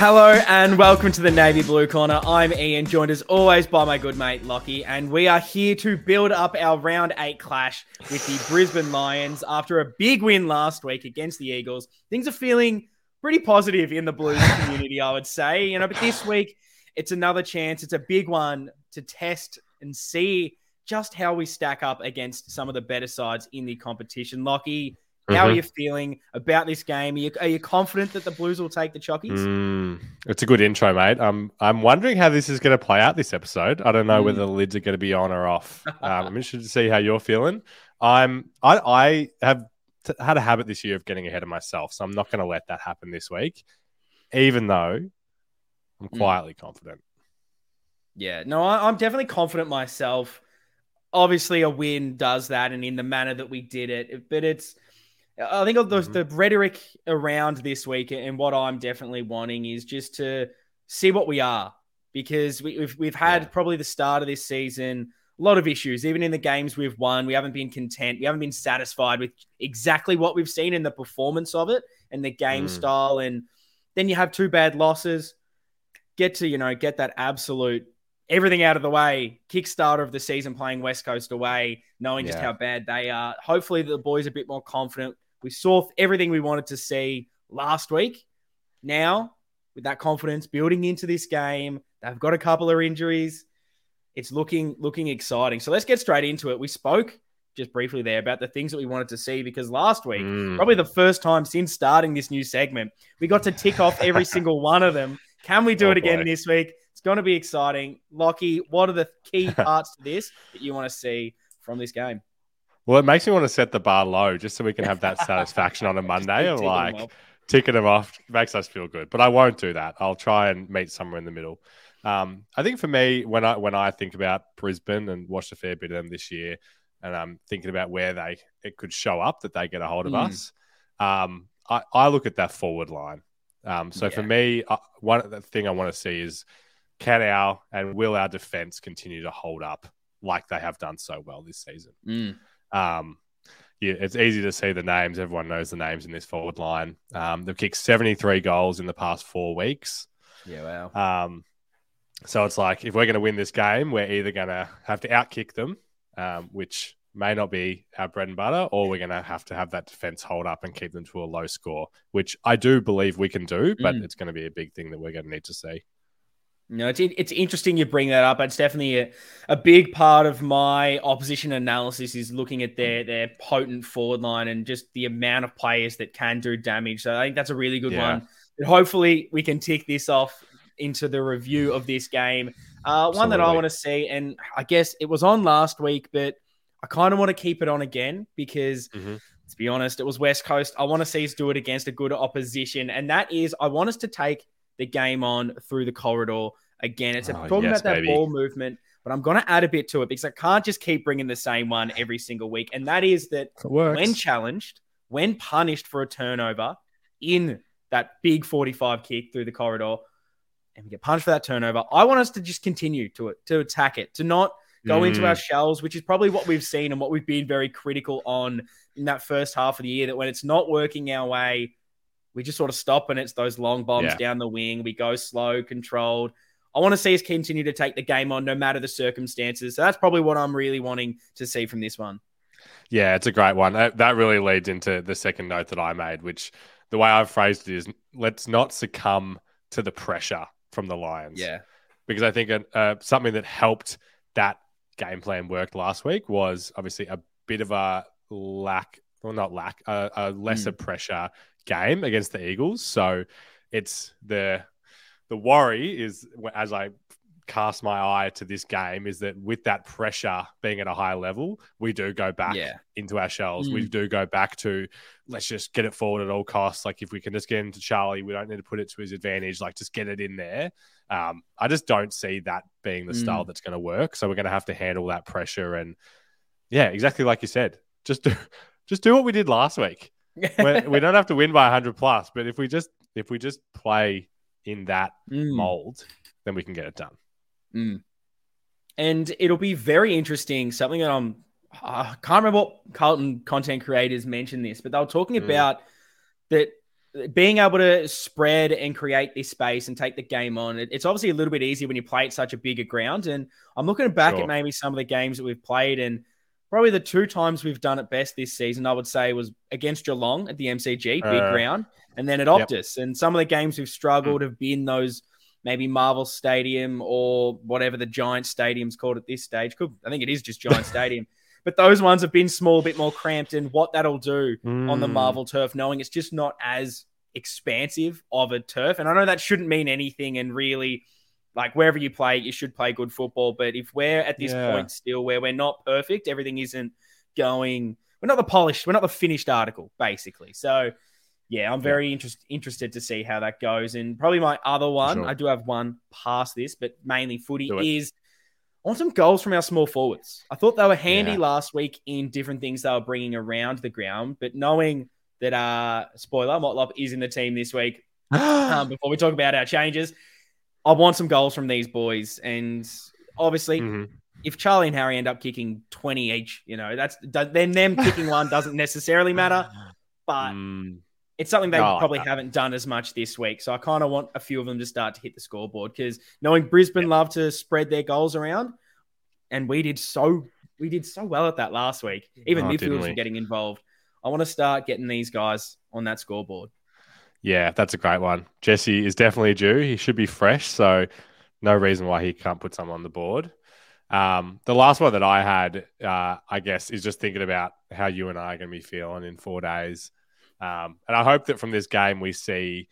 Hello and welcome to the Navy Blue Corner. I'm Ian, joined as always by my good mate Lockie, and we are here to build up our round eight clash with the Brisbane Lions after a big win last week against the Eagles. Things are feeling pretty positive in the Blues community, I would say. You know, but this week it's another chance. It's a big one to test and see just how we stack up against some of the better sides in the competition. Lockie, how Mm-hmm. are you feeling about this game? Are you, are you confident that the Blues will take the Chockies? Mm, it's a good intro, mate. Um, I'm wondering how this is going to play out this episode. I don't know Mm. whether the lids are going to be on or off. Um, I'm interested to see how you're feeling. I'm I I have t- had a habit this year of getting ahead of myself, so I'm not going to let that happen this week, even though I'm Mm. quietly confident. Yeah, no, I, I'm definitely confident myself. Obviously, a win does that, and in the manner that we did it. But it's, I think the, Mhm. the rhetoric around this week and what I'm definitely wanting is just to see what we are because we, we've we've had Yeah. probably the start of this season a lot of issues. Even in the games we've won, we haven't been content. We haven't been satisfied with exactly what we've seen in the performance of it and the game Mm. style. And then you have two bad losses. Get to you know get that absolute everything out of the way. Kickstarter of the season playing West Coast away, knowing just how bad they are. Hopefully the boys are a bit more confident. We saw everything we wanted to see last week. Now, with that confidence building into this game, they've got a couple of injuries. It's looking looking exciting. So let's get straight into it. We spoke just briefly there about the things that we wanted to see because last week, Mm. probably the first time since starting this new segment, we got to tick off every single one of them. Can we do Oh, it again boy. this week? It's going to be exciting. Lockie, what are the key parts to this that you want to see from this game? Well, it makes me want to set the bar low just so we can have that satisfaction on a Monday of ticking them like ticking them off makes us feel good. But I won't do that. I'll try and meet somewhere in the middle. Um, I think for me, when I when I think about Brisbane and watched a fair bit of them this year, and I'm thinking about where they it could show up that they get a hold of Mm. us, um, I, I look at that forward line. Um, so for me, uh, one the thing I want to see is can our and will our defense continue to hold up like they have done so well this season? Mm. Um, yeah, it's easy to see the names. Everyone knows the names in this forward line. Um, they've kicked 73 goals in the past four weeks. Yeah, wow. Um, so it's like if we're going to win this game, we're either going to have to outkick them, um, which may not be our bread and butter, or we're going to have to have that defense hold up and keep them to a low score, which I do believe we can do, but Mm. it's going to be a big thing that we're going to need to see. No, it's it's interesting you bring that up. It's definitely a, a big part of my opposition analysis is looking at their their potent forward line and just the amount of players that can do damage. So I think that's a really good Yeah. one. And hopefully we can tick this off into the review of this game. Uh, one that I want to see, and I guess it was on last week, but I kind of want to keep it on again because Mhm. let's be honest, it was West Coast. I want to see us do it against a good opposition, and that is I want us to take the game on through the corridor again. It's Oh, talking yes, about that baby. ball movement, but I'm going to add a bit to it because I can't just keep bringing the same one every single week, and that is that when challenged, when punished for a turnover in that big 45 kick through the corridor, and we get punished for that turnover, I want us to just continue to it, to attack it, to not go into Mm. our shells, which is probably what we've seen and what we've been very critical on in that first half of the year. That when it's not working our way, we just sort of stop and it's those long bombs Yeah. down the wing. We go slow, controlled. I want to see us continue to take the game on no matter the circumstances. So that's probably what I'm really wanting to see from this one. Yeah, it's a great one. That, that really leads into the second note that I made, which the way I've phrased it is let's not succumb to the pressure from the Lions. Yeah. Because I think uh, something that helped that game plan work last week was obviously a bit of a lack, well, not lack, a, a lesser pressure game against the Eagles. So it's the the worry is as I cast my eye to this game is that with that pressure being at a high level, we do go back Yeah. into our shells. Mm. We do go back to let's just get it forward at all costs. Like if we can just get into Charlie, we don't need to put it to his advantage. Like just get it in there. Um, I just don't see that being the Mm. style that's going to work. So we're going to have to handle that pressure and yeah, exactly like you said. Just do, just do what we did last week. We're, don't have to win by 100 plus, but if we just if we just play in that Mm. mold, then we can get it done. Mm. And it'll be very interesting. Something that I'm, I can't remember what Carlton content creators mentioned this, but they were talking Mm. about that being able to spread and create this space and take the game on, it's obviously a little bit easier when you play at such a bigger ground. And I'm looking back sure. at maybe some of the games that we've played, and probably the two times we've done it best this season, I would say, was against Geelong at the MCG, big uh, ground, and then at Optus. Yep. And some of the games we've struggled mm. have been those maybe Marvel Stadium or whatever the Giant Stadium's called at this stage. Could I think it is just Giant Stadium. But those ones have been small, a bit more cramped, and what that'll do mm. on the mm. Marvel turf, knowing it's just not as expansive of a turf. And I know that shouldn't mean anything, and really, like wherever you play, you should play good football. But if we're at this yeah. point still where we're not perfect, everything isn't going. We're not the polished. We're not the finished article, basically. So yeah, I'm very yeah. Interest, interested to see how that goes. And probably my other one, sure. I do have one past this, but mainly footy is I want some goals from our small forwards. I thought they were handy yeah. last week in different things they were bringing around the ground, but knowing that, uh, spoiler, Motlop is in the team this week. um, before we talk about our changes, I want some goals from these boys. And obviously, mm-hmm. if Charlie and Harry end up kicking 20 each, you know, that's then them kicking one doesn't necessarily matter. But mm it's something they oh, probably haven't done as much this week. So I kind of want a few of them to start to hit the scoreboard because knowing Brisbane love to spread their goals around, and we did so we did so well at that last week. Even oh, midfielders were getting involved. I want to start getting these guys on that scoreboard. Yeah, that's a great one. Jesse is definitely due. He should be fresh, so no reason why he can't put some on the board. Um, the last one that I had, uh, I guess, is just thinking about how you and I are going to be feeling in four days. Um, and I hope that from this game we see,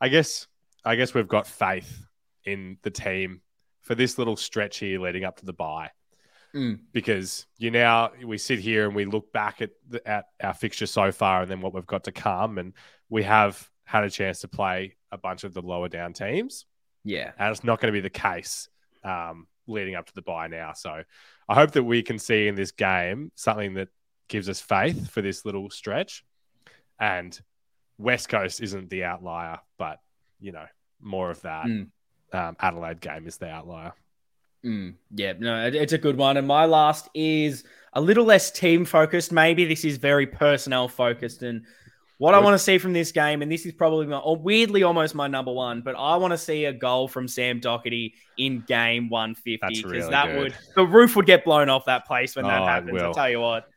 I guess, I guess we've got faith in the team for this little stretch here leading up to the bye. Mm. Because you now we sit here and we look back at the, at our fixture so far and then what we've got to come, and we have had a chance to play a bunch of the lower down teams. Yeah, and it's not going to be the case um, leading up to the bye now. So I hope that we can see in this game something that gives us faith for this little stretch and West Coast isn't the outlier, but you know more of that. Mm. Um, Adelaide game is the outlier. Mm, yeah, no, it's a good one. And my last is a little less team focused. Maybe this is very personnel focused. And what I want to see from this game, and this is probably my, or weirdly almost my number one, but I want to see a goal from Sam Docherty in game 150 because really that good. would the roof would get blown off that place when that oh, happens. I'll tell you what.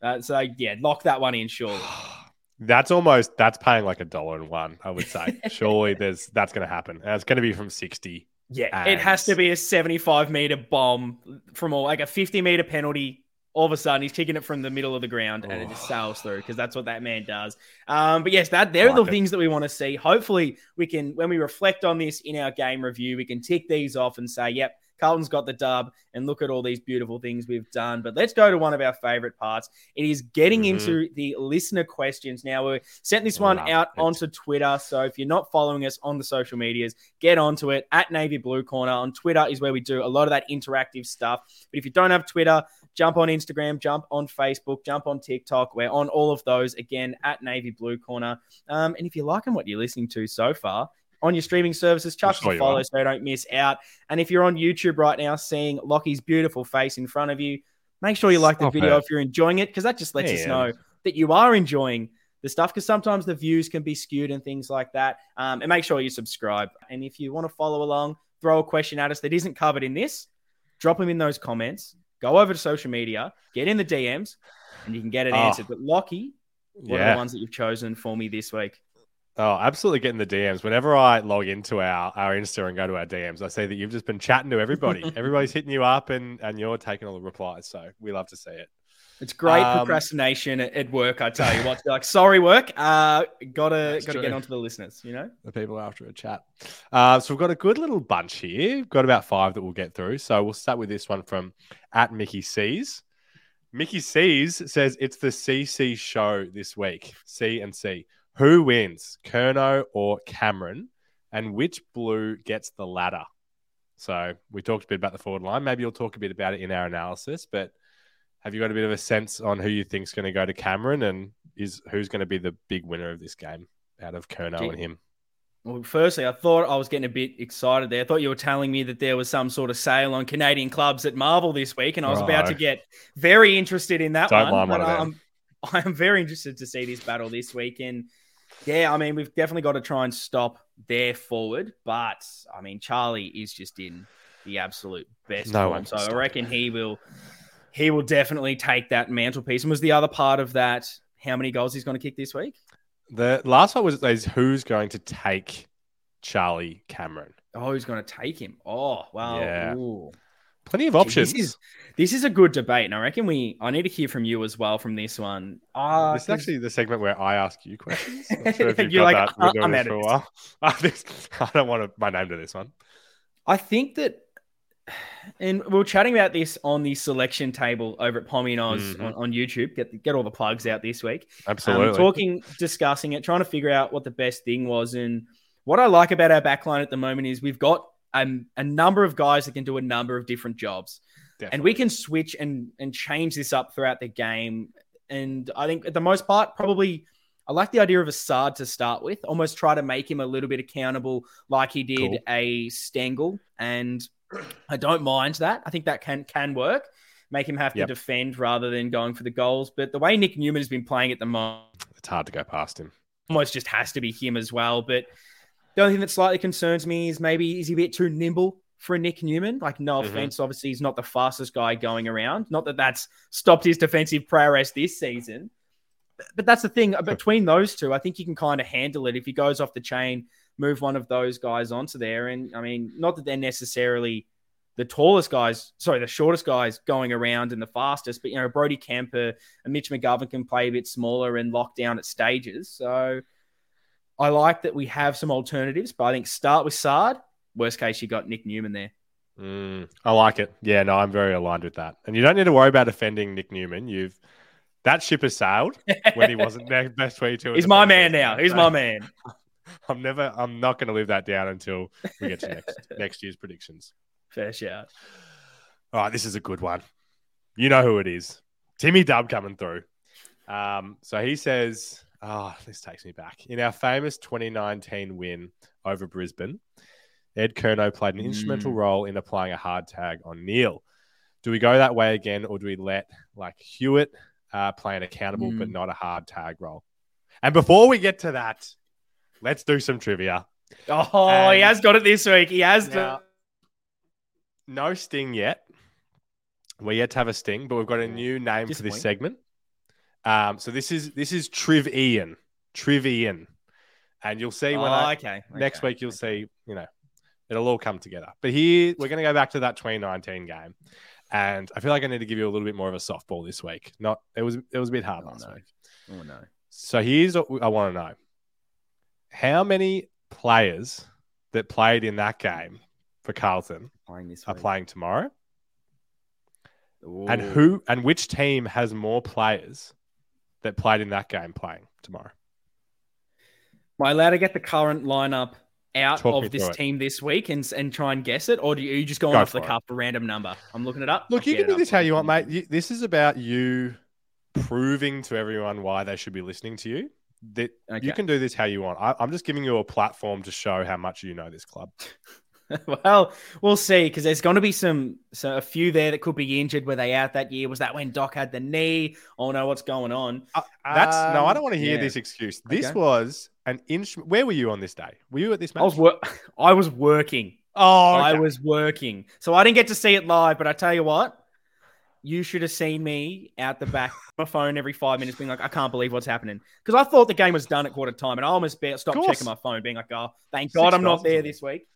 Uh, so yeah, lock that one in, surely. That's almost that's paying like a dollar and one. I would say. Surely there's that's going to happen. And it's going to be from sixty. Yeah, and... it has to be a seventy-five meter bomb from all like a fifty meter penalty. All of a sudden, he's kicking it from the middle of the ground, and it just sails through because that's what that man does. Um, but yes, that they're like the it. things that we want to see. Hopefully, we can when we reflect on this in our game review, we can tick these off and say, "Yep, Carlton's got the dub, and look at all these beautiful things we've done. But let's go to one of our favorite parts. It is getting mm-hmm. into the listener questions. Now, we sent this one out it. onto Twitter. So if you're not following us on the social medias, get onto it at Navy Blue Corner. On Twitter is where we do a lot of that interactive stuff. But if you don't have Twitter, jump on Instagram, jump on Facebook, jump on TikTok. We're on all of those again at Navy Blue Corner. Um, and if you're liking what you're listening to so far, on your streaming services. Chuck sure a follow so you don't miss out. And if you're on YouTube right now seeing Lockie's beautiful face in front of you, make sure you like the video it. if you're enjoying it because that just lets yeah. us know that you are enjoying the stuff because sometimes the views can be skewed and things like that. Um, and make sure you subscribe. And if you want to follow along, throw a question at us that isn't covered in this, drop them in those comments. Go over to social media, get in the DMs, and you can get it oh. Ah. answered. But Lockie, what yeah. are the ones that you've chosen for me this week? Oh, absolutely getting the DMs. Whenever I log into our, our Insta and go to our DMs, I see that you've just been chatting to everybody. Everybody's hitting you up and, and you're taking all the replies. So we love to see it. It's great um, procrastination at, work, I tell you what. like, sorry, work. Uh, gotta gotta true. get onto the listeners, you know? The people after a chat. Uh, so we've got a good little bunch here. We've got about five that we'll get through. So we'll start with this one from at Mickey C's. Mickey C's says it's the CC show this week. C and C. Who wins, Curnow or Cameron? And which blue gets the ladder? So we talked a bit about the forward line. Maybe you'll talk a bit about it in our analysis, but have you got a bit of a sense on who you think's going to go to Cameron and is who's going to be the big winner of this game out of Curnow and him? Well, firstly, I thought I was getting a bit excited there. I thought you were telling me that there was some sort of sale on Canadian clubs at Marvel this week, and I was about to get very interested in that Don't one. But one I'm, I'm very interested to see this battle this week. And Yeah, I mean, we've definitely got to try and stop their forward, but I mean, Charlie is just in the absolute best no form. So I reckon he will he will definitely take that mantelpiece. And was the other part of that how many goals he's going to kick this week? The last one was is who's going to take Charlie Cameron. Oh, who's going to take him? Oh, wow. Yeah. Ooh. Plenty of options. This is this is a good debate, and I reckon we. I need to hear from you as well from this one. Uh, this is actually the segment where I ask you questions. Sure you are like, that. Uh, I'm for a while. I don't want to, my name to this one. I think that, and we are chatting about this on the selection table over at Pommy and Oz mm-hmm. on, on, YouTube. Get get all the plugs out this week. Absolutely. Um, talking, discussing it, trying to figure out what the best thing was, and what I like about our backline at the moment is we've got um, a number of guys that can do a number of different jobs. Definitely. And we can switch and and change this up throughout the game. And I think at the most part, probably I like the idea of a Saad to start with. Almost try to make him a little bit accountable, like he did cool. a Stengle. And I don't mind that. I think that can can work. Make him have to defend rather than going for the goals. But the way Nick Newman has been playing at the moment, it's hard to go past him. Almost just has to be him as well. But the only thing that slightly concerns me is maybe is he a bit too nimble for Nick Newman. Like, no mm-hmm. offense, obviously he's not the fastest guy going around. Not that that's stopped his defensive prowess this season, but that's the thing between those two. I think he can kind of handle it if he goes off the chain, move one of those guys onto there. And I mean, not that they're necessarily the tallest guys, sorry, the shortest guys going around and the fastest, but you know, Brodie Kemp and Mitch McGovern can play a bit smaller and lock down at stages. So I like that we have some alternatives, but I think start with Saad. Worst case, you got Nick Newman there. Mm, I like it. Yeah, no, I'm very aligned with that. And you don't need to worry about offending Nick Newman. You've that ship has sailed when he wasn't their best way to. He's my man now. He's my man. I'm never. I'm not going to leave that down until we get to next next year's predictions. Fair shout. All right, this is a good one. You know who it is. Timmy Dub coming through. Um, so he says Oh, this takes me back. In our famous 2019 win over Brisbane, Ed Curnow played an mm. instrumental role in applying a hard tag on Neale. Do we go that way again, or do we let like Hewitt uh, play an accountable mm. but not a hard tag role? And before we get to that, let's do some trivia. Oh, and he has got it this week. He has. Now, no sting yet. We're yet to have a sting, but we've got a new name for this segment. Um, so this is this is Triv Ian, Triv Ian, and you'll see when oh, I, okay. next okay. week you'll see you know it'll all come together. But here we're going to go back to that 2019 game, and I feel like I need to give you a little bit more of a softball this week. Not it was it was a bit hard oh, last no. week. Oh no! So here's what I want to know: How many players that played in that game for Carlton are playing tomorrow? Ooh. And who and which team has more players that played in that game playing tomorrow. Am I allowed to get the current lineup out Talk of this team it. this week and and try and guess it, or do you, are you just going Go off the cuff a random number? I'm looking it up. Look, I'll you can do this how you want, mate. this is about you proving to everyone why they should be listening to you. That okay. you can do this how you want. I, I'm just giving you a platform to show how much you know this club. well, we'll see because there's going to be some, so a few there that could be injured. Were they out that year? Was that when Doc had the knee? Oh no, what's going on? Uh, that's um, no, I don't want to hear yeah. this excuse. This okay. was an instrument. Where were you on this day? Were you at this match? I was, wor- I was working. Oh, okay. I was working, so I didn't get to see it live. But I tell you what, you should have seen me out the back of my phone every five minutes being like, I can't believe what's happening. Because I thought the game was done at quarter time and I almost stopped checking my phone, being like, oh, thank God I'm not there this week.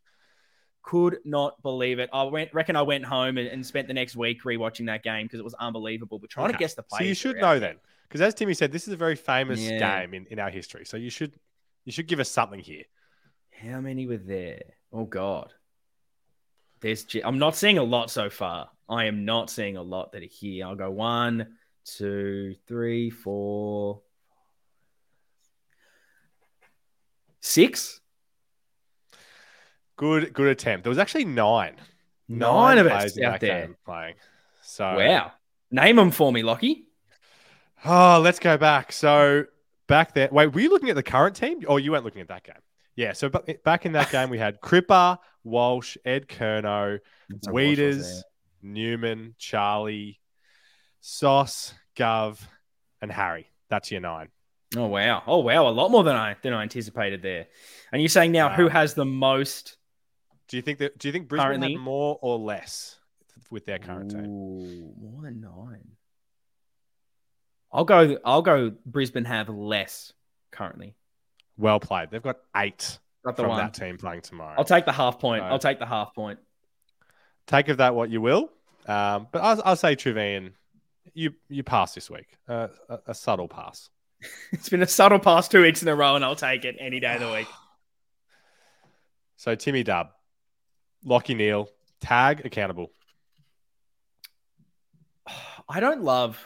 Could not believe it. I went, reckon I went home and, and spent the next week rewatching that game because it was unbelievable. But trying okay. to guess the play. So you should know then, because as Timmy said, this is a very famous yeah. game in, in our history. So you should you should give us something here. How many were there? Oh God, there's. I'm not seeing a lot so far. I am not seeing a lot that are here. I'll go one, two, three, four, six. Good, good attempt. There was actually nine. Nine, nine of us out there playing. So wow, name them for me, Lockie. Oh, let's go back. So back there. Wait, were you looking at the current team, or you weren't looking at that game? Yeah. So back in that game, we had Cripper, Walsh, Ed Curnow, Weeders, Newman, Charlie, Sauce, Gov, and Harry. That's your nine. Oh wow! Oh wow! A lot more than I than I anticipated there. And you're saying now who has the most? Do you think that? Do you think Brisbane currently? had more or less with their current Ooh, team? More than nine. I'll go. I'll go. Brisbane have less currently. Well played. They've got eight got from one. that team playing tomorrow. I'll take the half point. I'll uh, take the half point. Take of that what you will. Um, but I'll, I'll, say Trevian, you you pass this week. Uh, a, a subtle pass. it's been a subtle pass two weeks in a row, and I'll take it any day of the week. So Timmy Dub, Lachie Neale, tag accountable. I don't love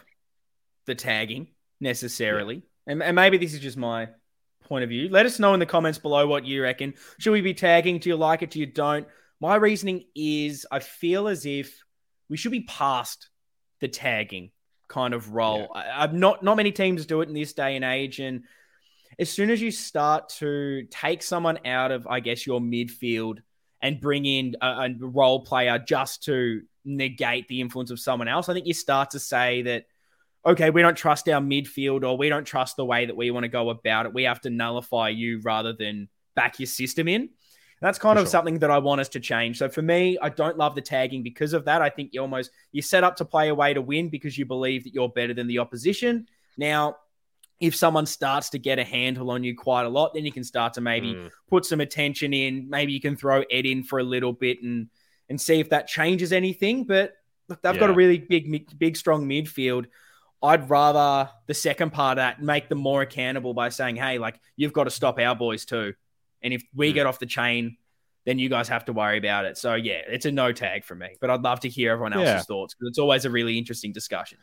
the tagging necessarily. Yeah. And, and maybe this is just my point of view. Let us know in the comments below what you reckon. Should we be tagging? Do you like it? Do you don't? My reasoning is I feel as if we should be past the tagging kind of role. Yeah. I, am not not many teams do it in this day and age, and as soon as you start to take someone out of, I guess, your midfield and bring in a, a role player just to negate the influence of someone else, I think you start to say that okay, we don't trust our midfield or we don't trust the way that we want to go about it. We have to nullify you rather than back your system in. That's kind for of sure. something that I want us to change. So for me, I don't love the tagging because of that. I think you almost you set up to play a way to win because you believe that you're better than the opposition. Now, if someone starts to get a handle on you quite a lot, then you can start to maybe mm. put some attention in. Maybe you can throw Ed in for a little bit and and see if that changes anything. But look, they've yeah. got a really big, big, strong midfield. I'd rather the second part of that make them more accountable by saying, hey, like, you've got to stop our boys too. And if we mm. get off the chain, then you guys have to worry about it. So, yeah, it's a no tag for me. But I'd love to hear everyone else's yeah. thoughts because it's always a really interesting discussion.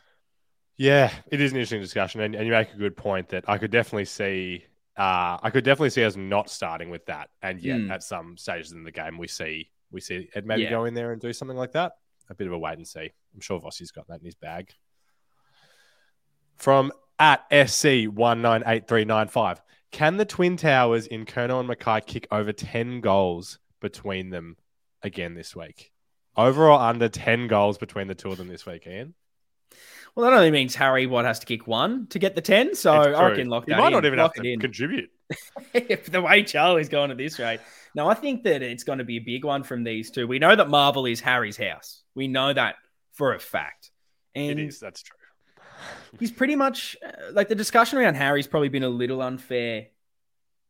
Yeah, it is an interesting discussion. And, and you make a good point that I could definitely see. Uh, I could definitely see us not starting with that, and yet mm. at some stages in the game, we see we see Ed maybe yeah. go in there and do something like that. A bit of a wait and see. I'm sure Vossi's got that in his bag from at SC198395. Can the Twin Towers in Curnow and McKay kick over 10 goals between them again this week? Over or under 10 goals between the two of them this week, Ian? Well, that only means Harry what has to kick one to get the 10. So I reckon lock that He might in. not even lock have to contribute. if the way Charlie's going at this rate. No, I think that it's going to be a big one from these two. We know that Marvel is Harry's house. We know that for a fact. And it is. That's true he's pretty much uh, like the discussion around Harry's probably been a little unfair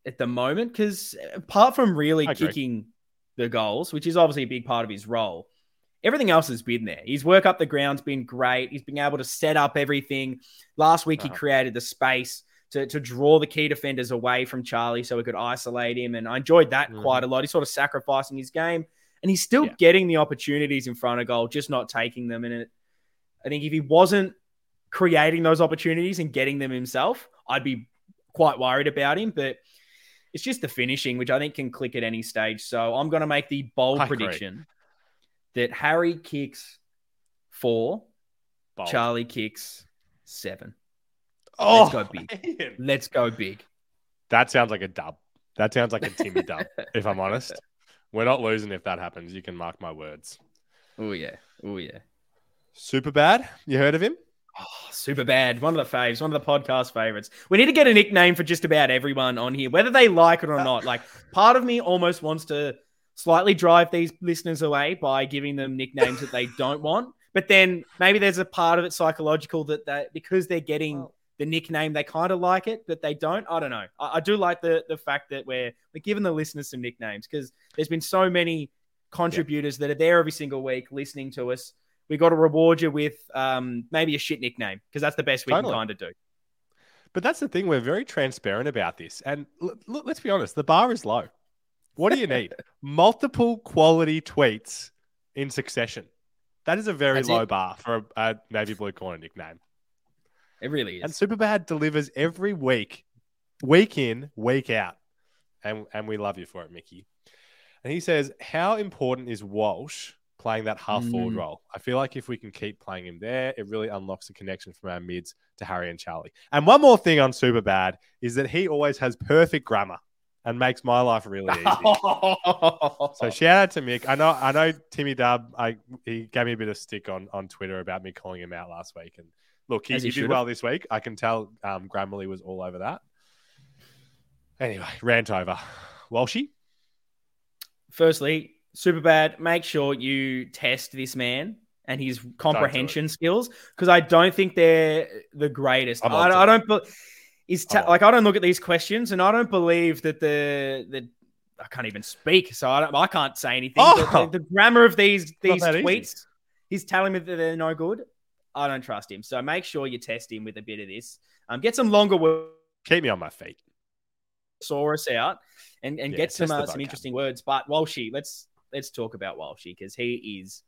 at the moment because apart from really kicking the goals, which is obviously a big part of his role, everything else has been there. His work up the ground's been great. He's been able to set up everything. Last week, he created the space to, to draw the key defenders away from Charlie so we could isolate him. And I enjoyed that mm. quite a lot. He's sort of sacrificing his game and he's still yeah. getting the opportunities in front of goal, just not taking them. And it, I think if he wasn't creating those opportunities and getting them himself, I'd be quite worried about him. But it's just the finishing, which I think can click at any stage. So I'm going to make the bold I prediction agree. that Harry kicks four, bold. Charlie kicks seven. Oh, let's go oh, big. Man. Let's go big. That sounds like a dub. That sounds like a Timmy dub, if I'm honest. We're not losing if that happens. You can mark my words. Oh, yeah. Oh, yeah. Super bad. You heard of him? Oh, super bad. One of the faves, one of the podcast favorites. We need to get a nickname for just about everyone on here, whether they like it or not. Like, part of me almost wants to slightly drive these listeners away by giving them nicknames that they don't want. But then maybe there's a part of it psychological that that because they're getting the nickname, they kind of like it, but they don't. I don't know. I, I do like the the fact that we're we're giving the listeners some nicknames because there's been so many contributors yeah. that are there every single week listening to us we got to reward you with um, maybe a shit nickname because that's the best we totally. can kind of do. But that's the thing; we're very transparent about this, and l- l- let's be honest, the bar is low. What do you need? Multiple quality tweets in succession. That is a very that's low it. bar for a, a navy blue corner nickname. It really is. And Superbad delivers every week, week in, week out, and and we love you for it, Mickey. And he says, "How important is Walsh playing that half forward mm. role. I feel like if we can keep playing him there, it really unlocks the connection from our mids to Harry and Charlie. And one more thing on Super Bad is that he always has perfect grammar and makes my life really easy. so shout out to Mick. I know I know Timmy Dub, I he gave me a bit of stick on on Twitter about me calling him out last week and look, he, he, he did well this week. I can tell um, Grammarly was all over that. Anyway, rant over. Walshy? Firstly, super bad. Make sure you test this man and his comprehension skills because I don't think they're the greatest. I, I, don't. Be- is ta- like I don't look at these questions and I don't believe that the the I can't even speak, so I don't. I can't say anything. Oh, the, the, grammar of these these tweets, easy. he's telling me that they're no good. I don't trust him. So make sure you test him with a bit of this. Um, get some longer words. Keep me on my feet. Saw us out and and yeah, get some uh, some interesting words. But Walshy, let's let's talk about Walshy because he is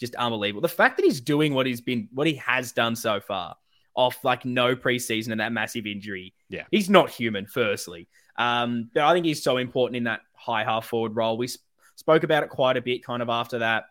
just unbelievable. The fact that he's doing what he's been, what he has done so far, off like no preseason and that massive injury. Yeah, he's not human. Firstly, um, but I think he's so important in that high half forward role. We sp- spoke about it quite a bit, kind of after that.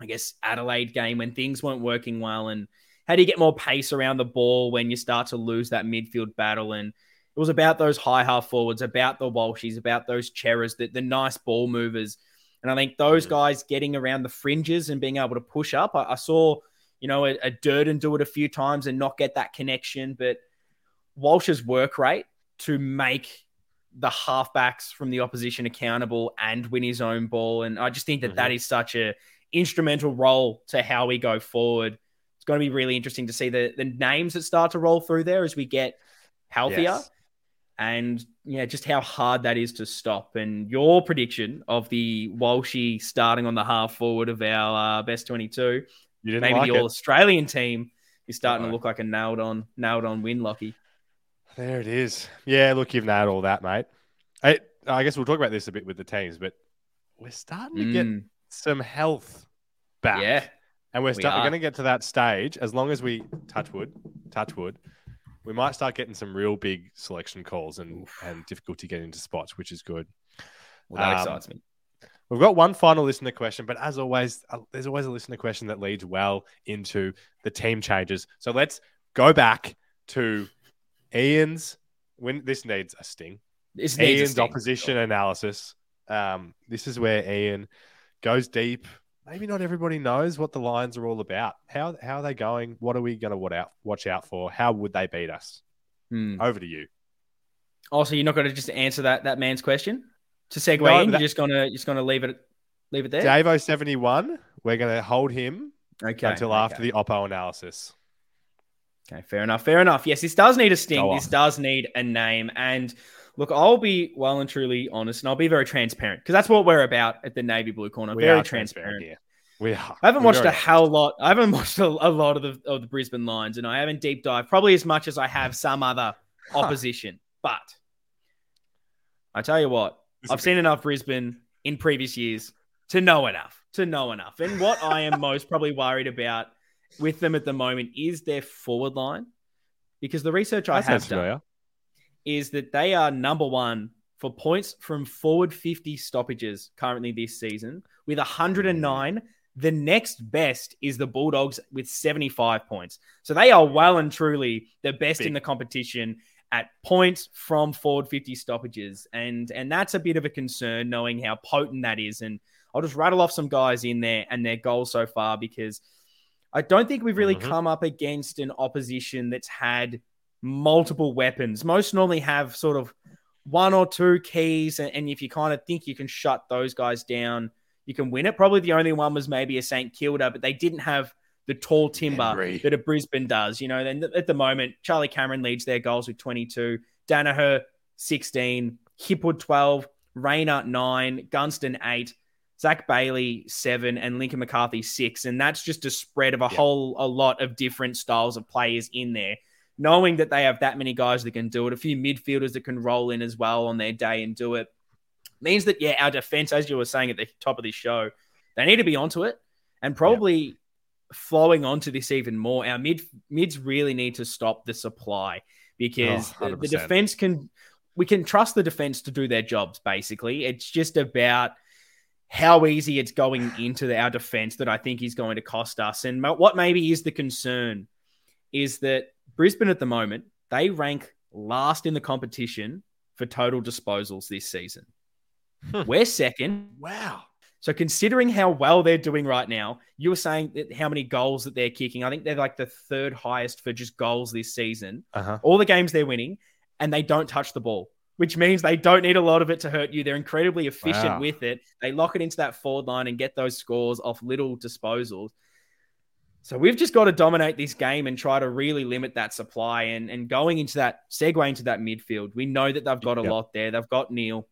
I guess Adelaide game when things weren't working well, and how do you get more pace around the ball when you start to lose that midfield battle? And it was about those high half forwards, about the Walshies, about those Cerras, the, the nice ball movers and I think those guys getting around the fringes and being able to push up, I, I saw, you know, a, a Durdin do it a few times and not get that connection. But Walsh's work rate to make the halfbacks from the opposition accountable and win his own ball. And I just think that, mm-hmm. that is such a instrumental role to how we go forward. It's going to be really interesting to see the, the names that start to roll through there as we get healthier. Yes and yeah, just how hard that is to stop. And your prediction of the Walshy starting on the half forward of our uh, best twenty-two, maybe like the All Australian team is starting to look like a nailed on, nailed on win, Lockie. There it is. Yeah, look, you've nailed all that, mate. I, I guess we'll talk about this a bit with the teams, but we're starting to mm. get some health back. Yeah. And we're, we we're going to get to that stage as long as we touch wood, touch wood we might start getting some real big selection calls and, and difficulty getting into spots, which is good. Well, that um, excites me. We've got one final listener question, but as always, uh, there's always a listener question that leads well into the team changes. So let's go back to Ian's. When this needs a sting, this Ian's sting. opposition analysis. Um, this is where Ian goes deep maybe not everybody knows what the Lions are all about. How how are they going? What are we going to watch out for? How would they beat us? Hmm. Over to you. Also, you're not going to just answer that that man's question to segue no, in. That, you're just gonna just gonna leave it leave it there. Davo seventy one. We're going to hold him okay, until okay. after the Oppo analysis. Okay, fair enough. Fair enough. Yes, this does need a sting. This does need a name and. Look, I'll be well and truly honest, and I'll be very transparent because that's what we're about at the Navy Blue Corner. We very transparent. transparent we are. I haven't watched a hell lot. I haven't watched a, a, lot of the of the Brisbane Lions, and I haven't deep dived probably as much as I have some other opposition. But I tell you what, I've seen enough Brisbane in previous years to know enough to know enough. And what I am most probably worried about with them at the moment is their forward line, because the research I have done is that they are number one for points from forward 50 stoppages currently this season with 109. The next best is the Bulldogs with 75 points. So they are well and truly the best Big. in the competition at points from forward 50 stoppages. And and that's a bit of a concern knowing how potent that is. And I'll just rattle off some guys in there and their goals so far because I don't think we've really mm-hmm. come up against an opposition that's had multiple weapons. Most normally have sort of one or two keys, and, and if you kind of think you can shut those guys down, you can win it. Probably the only one was maybe a St Kilda, but they didn't have the tall timber Henry. that a Brisbane does. You know, then at the moment, Charlie Cameron leads their goals with 22, Daniher 16, Hipwood 12, Rayner 9, Gunston 8, Zac Bailey 7, and Lincoln McCarthy 6. And that's just a spread of a whole a lot of different styles of players in there knowing that they have that many guys that can do it, a few midfielders that can roll in as well on their day and do it, means that, yeah, our defense, as you were saying at the top of this show, they need to be onto it and probably yeah. flowing onto this even more. Our mid mids really need to stop the supply because oh, the, the defense can, we can trust the defense to do their jobs, basically. It's just about how easy it's going into our defense that I think is going to cost us. And what maybe is the concern is that Brisbane at the moment, they rank last in the competition for total disposals this season. We're second. Wow. So considering how well they're doing right now, you were saying that how many goals that they're kicking. I think they're like the third highest for just goals this season. Uh-huh. All the games they're winning, and they don't touch the ball, which means they don't need a lot of it to hurt you. They're incredibly efficient wow. with it. They lock it into that forward line and get those scores off little disposals. So we've just got to dominate this game and try to really limit that supply. And, and going into that, segue into that midfield, we know that they've got a yep. lot there. They've got Neale,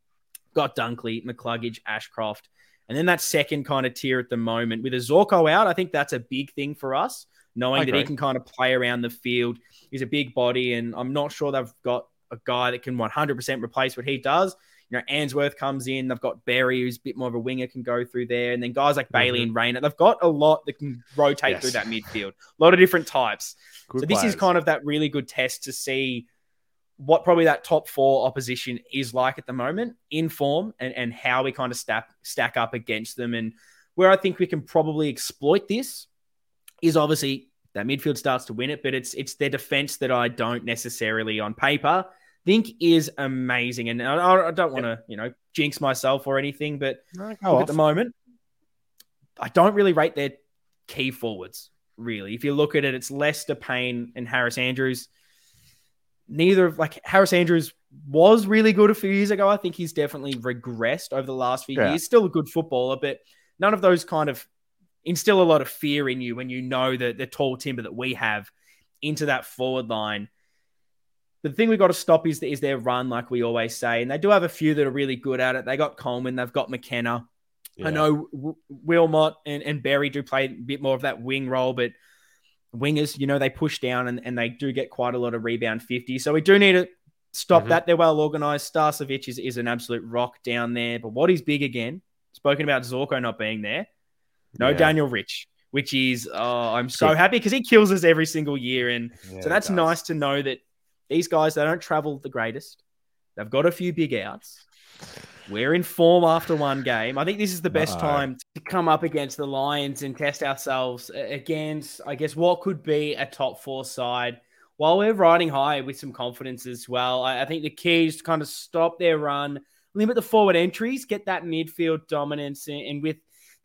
got Dunkley, McCluggage, Ashcroft. And then that second kind of tier at the moment with a Zorko out, I think that's a big thing for us, knowing that he can kind of play around the field. He's a big body, and I'm not sure they've got a guy that can 100% replace what he does. You know, Answerth comes in. They've got Berry, who's a bit more of a winger, can go through there. And then guys like mm-hmm. Bailey and Rayner. They've got a lot that can rotate yes. through that midfield. A lot of different types. Good so this players. is kind of that really good test to see what probably that top four opposition is like at the moment in form and, and how we kind of stack stack up against them. And where I think we can probably exploit this is obviously that midfield starts to win it, but it's it's their defense that I don't necessarily on paper think is amazing. And I, I don't want to, you know, jinx myself or anything, but no, at the moment, I don't really rate their key forwards, really. If you look at it, it's Lester Payne and Harris Andrews neither of like Harris Andrews was really good a few years ago. I think he's definitely regressed over the last few yeah. years. Still a good footballer, but none of those kind of instill a lot of fear in you when you know that the tall timber that we have into that forward line. The thing we've got to stop is, is their run, like we always say. And they do have a few that are really good at it. They got Coleman, they've got McKenna. Yeah. I know w- Wilmot and, and Berry do play a bit more of that wing role, but wingers, you know, they push down and, and they do get quite a lot of rebound 50. So we do need to stop mm-hmm. that. They're well organized. Starcevic is, is an absolute rock down there. But what is big again? Spoken about Zorko not being there. No yeah. Daniel Rich, which is, oh, I'm so Good. happy because he kills us every single year. And yeah, so that's nice to know that these guys, they don't travel the greatest. They've got a few big outs. We're in form after one game. I think this is the best Uh-oh. time to come up against the Lions and test ourselves against, I guess, what could be a top four side. While we're riding high with some confidence as well, I, I think the key is to kind of stop their run, limit the forward entries, get that midfield dominance, and, and with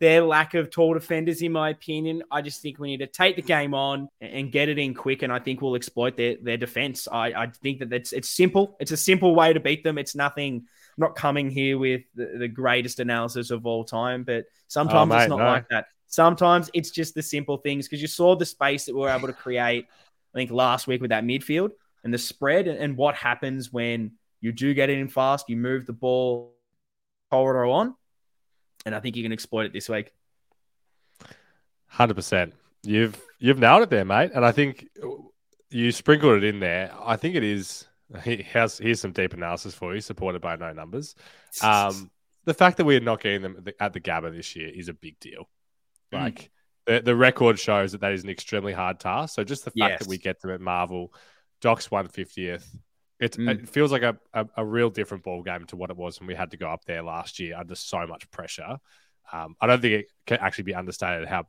their lack of tall defenders, in my opinion. I just think we need to take the game on and get it in quick, and I think we'll exploit their, their defense. I, I think that it's, it's simple. It's a simple way to beat them. It's nothing I'm not coming here with the, the greatest analysis of all time, but sometimes oh, mate, it's not no. like that. Sometimes it's just the simple things because you saw the space that we are able to create, I think, last week with that midfield and the spread and, and what happens when you do get it in fast, you move the ball corridor on. And I think you can exploit it this week. Hundred percent. You've you've nailed it there, mate. And I think you sprinkled it in there. I think it is he has here's some deep analysis for you, supported by no numbers. Um, the fact that we're not getting them at the Gabba this year is a big deal. Hmm. Like mm. the the record shows that that is an extremely hard task. So just the fact yes. that we get them at Marvel, Doc's one fiftieth. It, mm. it feels like a, a, a, real different ball game to what it was when we had to go up there last year under so much pressure. Um, I don't think it can actually be understated how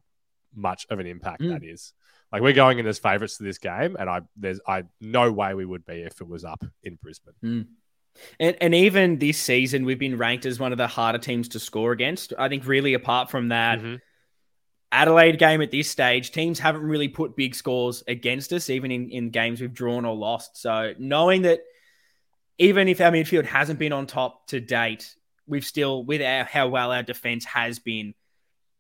much of an impact mm. that is. Like we're going in as favourites to this game, and I there's I no way we would be if it was up in Brisbane. Mm. And, and even this season, we've been ranked as one of the harder teams to score against. I think, really, apart from that, mm-hmm. Adelaide game at this stage, teams haven't really put big scores against us, even in, in games we've drawn or lost. So, knowing that even if our midfield hasn't been on top to date, we've still, with our, how well our defense has been,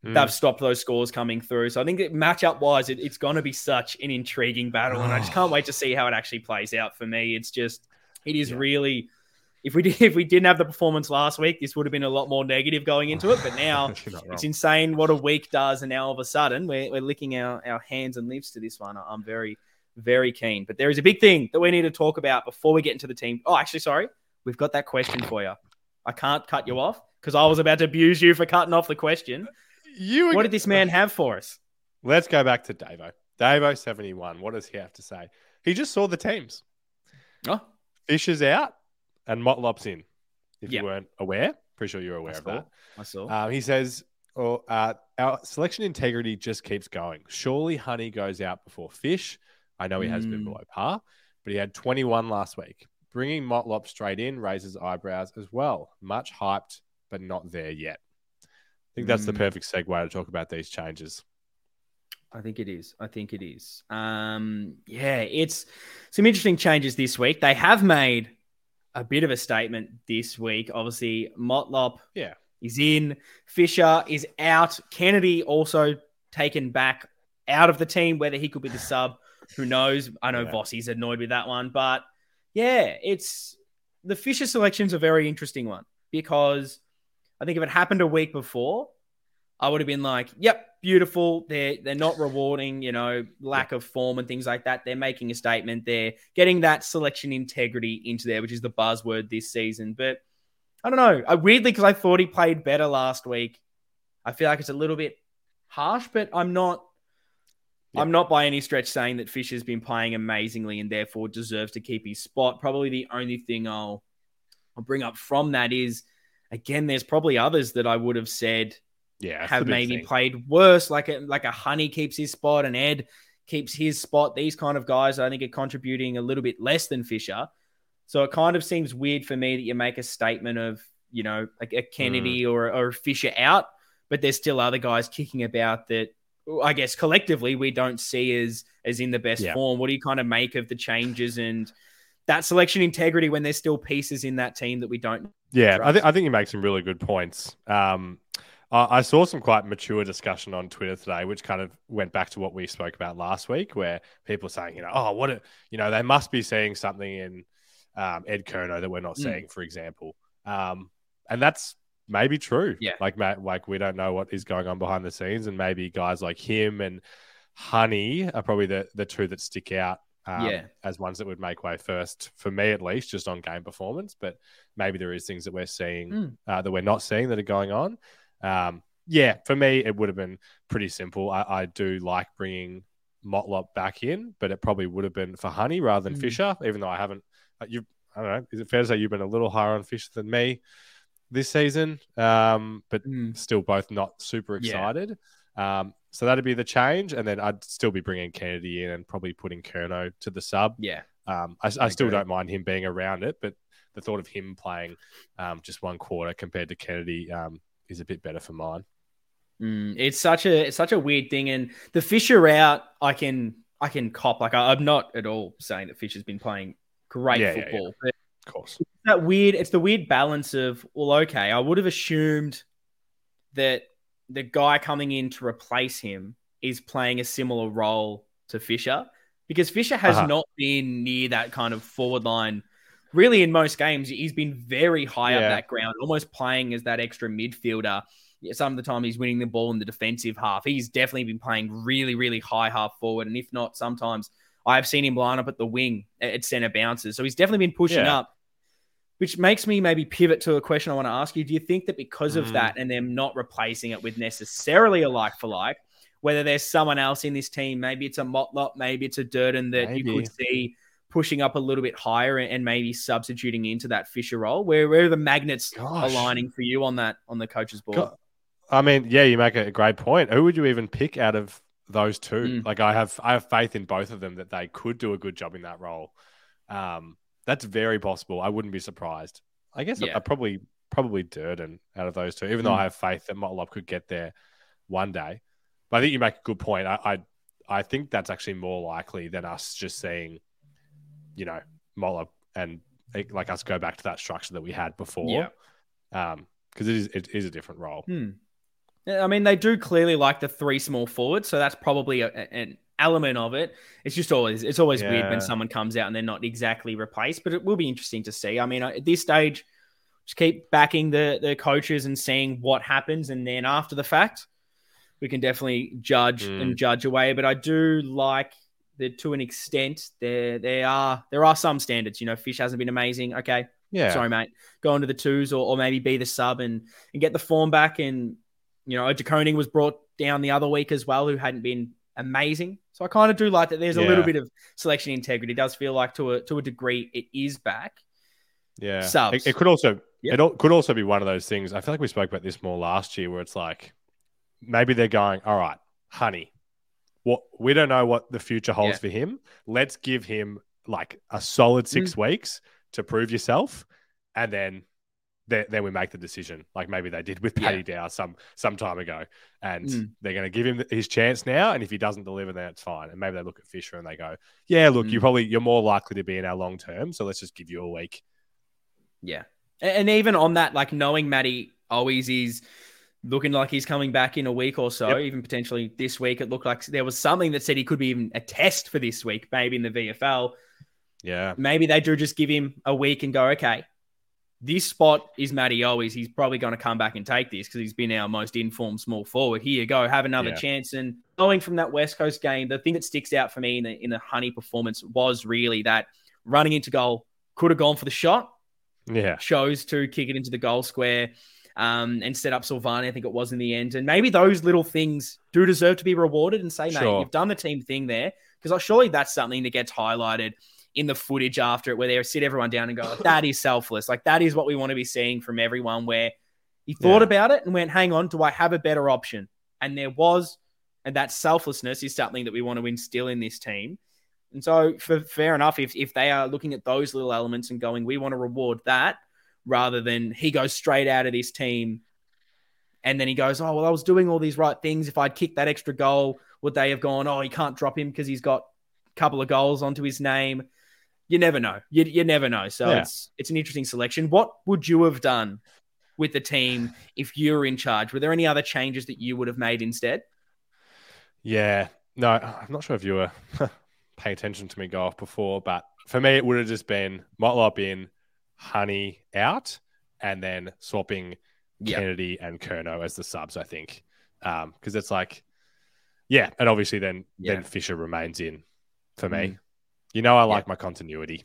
Mm. They've stopped those scores coming through. So I think matchup wise, it, it's going to be such an intriguing battle. And I just can't wait to see how it actually plays out for me. It's just, it is yeah. really. If we did, if we didn't have the performance last week, this would have been a lot more negative going into it. But now it's insane what a week does, and now all of a sudden we're, we're licking our, our hands and lips to this one. I'm very, very keen. But there is a big thing that we need to talk about before we get into the team. Oh, actually, sorry, we've got that question for you. I can't cut you off because I was about to abuse you for cutting off the question. You what did this man have for us? Let's go back to Davo. Davo seventy one. What does he have to say? He just saw the teams. Oh, Fisher's out and Motlop's in. If yep. you weren't aware, pretty sure you're aware I of that. I saw. Um, he says, "Oh, uh, our selection integrity just keeps going. Surely Honey goes out before Fish. I know he has mm. been below par, but he had 21 last week. Bringing Motlop straight in raises eyebrows as well. Much hyped, but not there yet." I think that's mm. the perfect segue to talk about these changes. I think it is. I think it is. Um, yeah, it's some interesting changes this week. They have made a bit of a statement this week. Obviously, Motlop yeah. is in. Fisher is out. Kennedy also taken back out of the team. Whether he could be the sub, who knows? I know yeah. Annoyed with that one, but yeah, it's the Fisher selection's a very interesting one because I think if it happened a week before, I would have been like, "Yep, beautiful. They're they're not rewarding, you know, lack of form and things like that. They're making a statement. They're getting that selection integrity into there, which is the buzzword this season. But I don't know. I weirdly because I thought he played better last week. I feel like it's a little bit harsh, but I'm not. Yep. I'm not by any stretch saying that Fisher's been playing amazingly and therefore deserves to keep his spot. Probably the only thing I'll I'll bring up from that is again, there's probably others that I would have said yeah, have maybe thing. played worse. Like a like a Honey keeps his spot, and Ed keeps his spot. These kind of guys, I think, are contributing a little bit less than Fisher. So it kind of seems weird for me that you make a statement of you know like a Kennedy mm. or or Fisher out, but there's still other guys kicking about that. I guess collectively we don't see as as in the best yeah. form. What do you kind of make of the changes and that selection integrity when there's still pieces in that team that we don't? Yeah, I, th- I think you make some really good points. Um, I saw some quite mature discussion on Twitter today, which kind of went back to what we spoke about last week, where people are saying, you know, oh, what, a, you know, they must be seeing something in um, Ed Curnow that we're not mm. seeing, for example. Um, and that's maybe true. Yeah. Like, like we don't know what is going on behind the scenes, and maybe guys like him and Honey are probably the the two that stick out. Um, yeah. as ones that would make way first for me at least, just on game performance. But maybe there is things that we're seeing mm. uh, that we're not seeing that are going on. Um, yeah, for me, it would have been pretty simple. I, I, do like bringing Motlop back in, but it probably would have been for Honey rather than mm. Fisher, even though I haven't. Uh, you, I don't know. Is it fair to say you've been a little higher on Fisher than me this season? Um, but mm. still both not super excited. Yeah. Um, so that'd be the change, and then I'd still be bringing Kennedy in and probably putting Kerno to the sub. Yeah. Um, I, I, I still don't mind him being around it, but the thought of him playing um, just one quarter compared to Kennedy um, is a bit better for mine. Mm, it's such a it's such a weird thing, and the Fisher out, I can I can cop. Like I, am not at all saying that Fisher's been playing great yeah, football. Yeah, yeah. Of course, it's that weird. It's the weird balance of well, okay, I would have assumed that the guy coming in to replace him is playing a similar role to Fisher because Fisher has uh-huh. not been near that kind of forward line really in most games, he's been very high yeah. up that ground, almost playing as that extra midfielder. Some of the time he's winning the ball in the defensive half. He's definitely been playing really, really high half forward. And if not, sometimes I've seen him line up at the wing at center bounces. So he's definitely been pushing yeah. up, which makes me maybe pivot to a question I want to ask you. Do you think that because of mm. that and them not replacing it with necessarily a like for like, whether there's someone else in this team, maybe it's a Motlop, maybe it's a Durdin that maybe. you could see pushing up a little bit higher and maybe substituting into that Fisher role? Where where are the magnets Gosh. aligning for you on that on the coach's board? God. I mean, yeah, you make a great point. Who would you even pick out of those two? Mm. Like I have I have faith in both of them that they could do a good job in that role. Um, that's very possible. I wouldn't be surprised. I guess yeah. I, I probably probably Durdin out of those two, even mm. though I have faith that Motlop could get there one day. But I think you make a good point. I, I I think that's actually more likely than us just seeing you know, Moller and like us go back to that structure that we had before. Yeah. Um, because it is it is a different role. Hmm. I mean, they do clearly like the three small forwards, so that's probably a, an element of it. It's just always it's always yeah. weird when someone comes out and they're not exactly replaced, but it will be interesting to see. I mean, at this stage, just keep backing the the coaches and seeing what happens, and then after the fact, we can definitely judge mm. and judge away. But I do like that to an extent there there are there are some standards. You know, Fish hasn't been amazing. Okay, yeah, sorry, mate. Go into the twos or, or maybe be the sub and and get the form back. And you know, Koning was brought down the other week as well, who hadn't been amazing. So I kind of do like that. There's a little bit of selection integrity. It does feel like to a to a degree it is back. Yeah, subs. It, it could also yep. it could also be one of those things. I feel like we spoke about this more last year, where it's like maybe they're going, all right, honey, what we don't know what the future holds yeah. for him. Let's give him like a solid six mm. weeks to prove yourself, and then then we make the decision, like maybe they did with Paddy yeah. Dow some some time ago, and mm. they're going to give him his chance now. And if he doesn't deliver, then it's fine. And maybe they look at Fisher and they go, "Yeah, look, mm. you probably you're more likely to be in our long term, so let's just give you a week." Yeah, and even on that, like knowing Matty always is looking like he's coming back in a week or so, yep. even potentially this week. It looked like there was something that said he could be even a test for this week, maybe in the VFL. Yeah. Maybe they do just give him a week and go, okay, this spot is Matty Owies. He's probably going to come back and take this because he's been our most informed small forward. Here you go, have another yeah. chance. And going from that West Coast game, the thing that sticks out for me in the, in the Honey performance was really that running into goal could have gone for the shot. Yeah. Chose to kick it into the goal square um, and set up Silvagni, I think it was in the end. And maybe those little things do deserve to be rewarded and say, mate, sure. you've done the team thing there. Because I surely that's something that gets highlighted in the footage after it, where they sit everyone down and go, that is selfless. Like that is what we want to be seeing from everyone, where he thought yeah. about it and went, hang on, do I have a better option? And there was, and that selflessness is something that we want to instill in this team. And so, for fair enough, if, if they are looking at those little elements and going, we want to reward that, rather than he goes straight out of this team and then he goes, Oh, well, I was doing all these right things. If I'd kicked that extra goal, would they have gone, Oh, he can't drop him because he's got a couple of goals onto his name? You never know. You, you never know. So yeah. it's it's an interesting selection. What would you have done with the team if you were in charge? Were there any other changes that you would have made instead? Yeah. No, I'm not sure if you were paying attention to me go off before, but for me, it would have just been Motlop in, Honey out, and then swapping yep. Kennedy and Kerno as the subs. I think because um, it's like, yeah, and obviously then yeah. then Fisher remains in for me. Mm. You know, I like my continuity.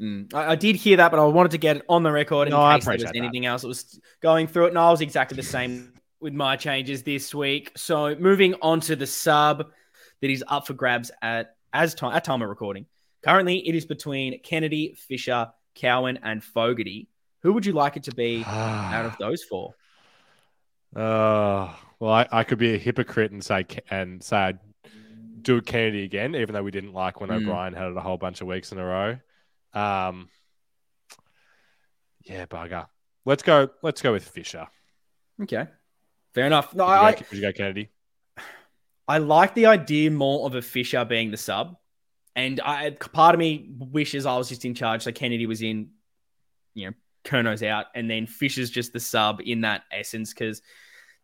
Mm. I, I, did hear that, but I wanted to get it on the record in no, case there was anything that. else that was going through it. And I was exactly the same with my changes this week. So moving on to the sub that is up for grabs at as time at time of recording. Currently, it is between Kennedy, Fisher, Cowan, and Fogarty. Who would you like it to be out of those four? Uh, well, I, I could be a hypocrite and say and say I'd do Kennedy again, even though we didn't like when mm. O'Brien had it a whole bunch of weeks in a row. Um, yeah, bugger. Let's go. Let's go with Fisher. Okay, fair enough. No, would I, go, would you go Kennedy? I like the idea more of a Fisher being the sub. And I, part of me wishes I was just in charge. So Kennedy was in, you know, Curnow's out, and then Fisher's just the sub in that essence because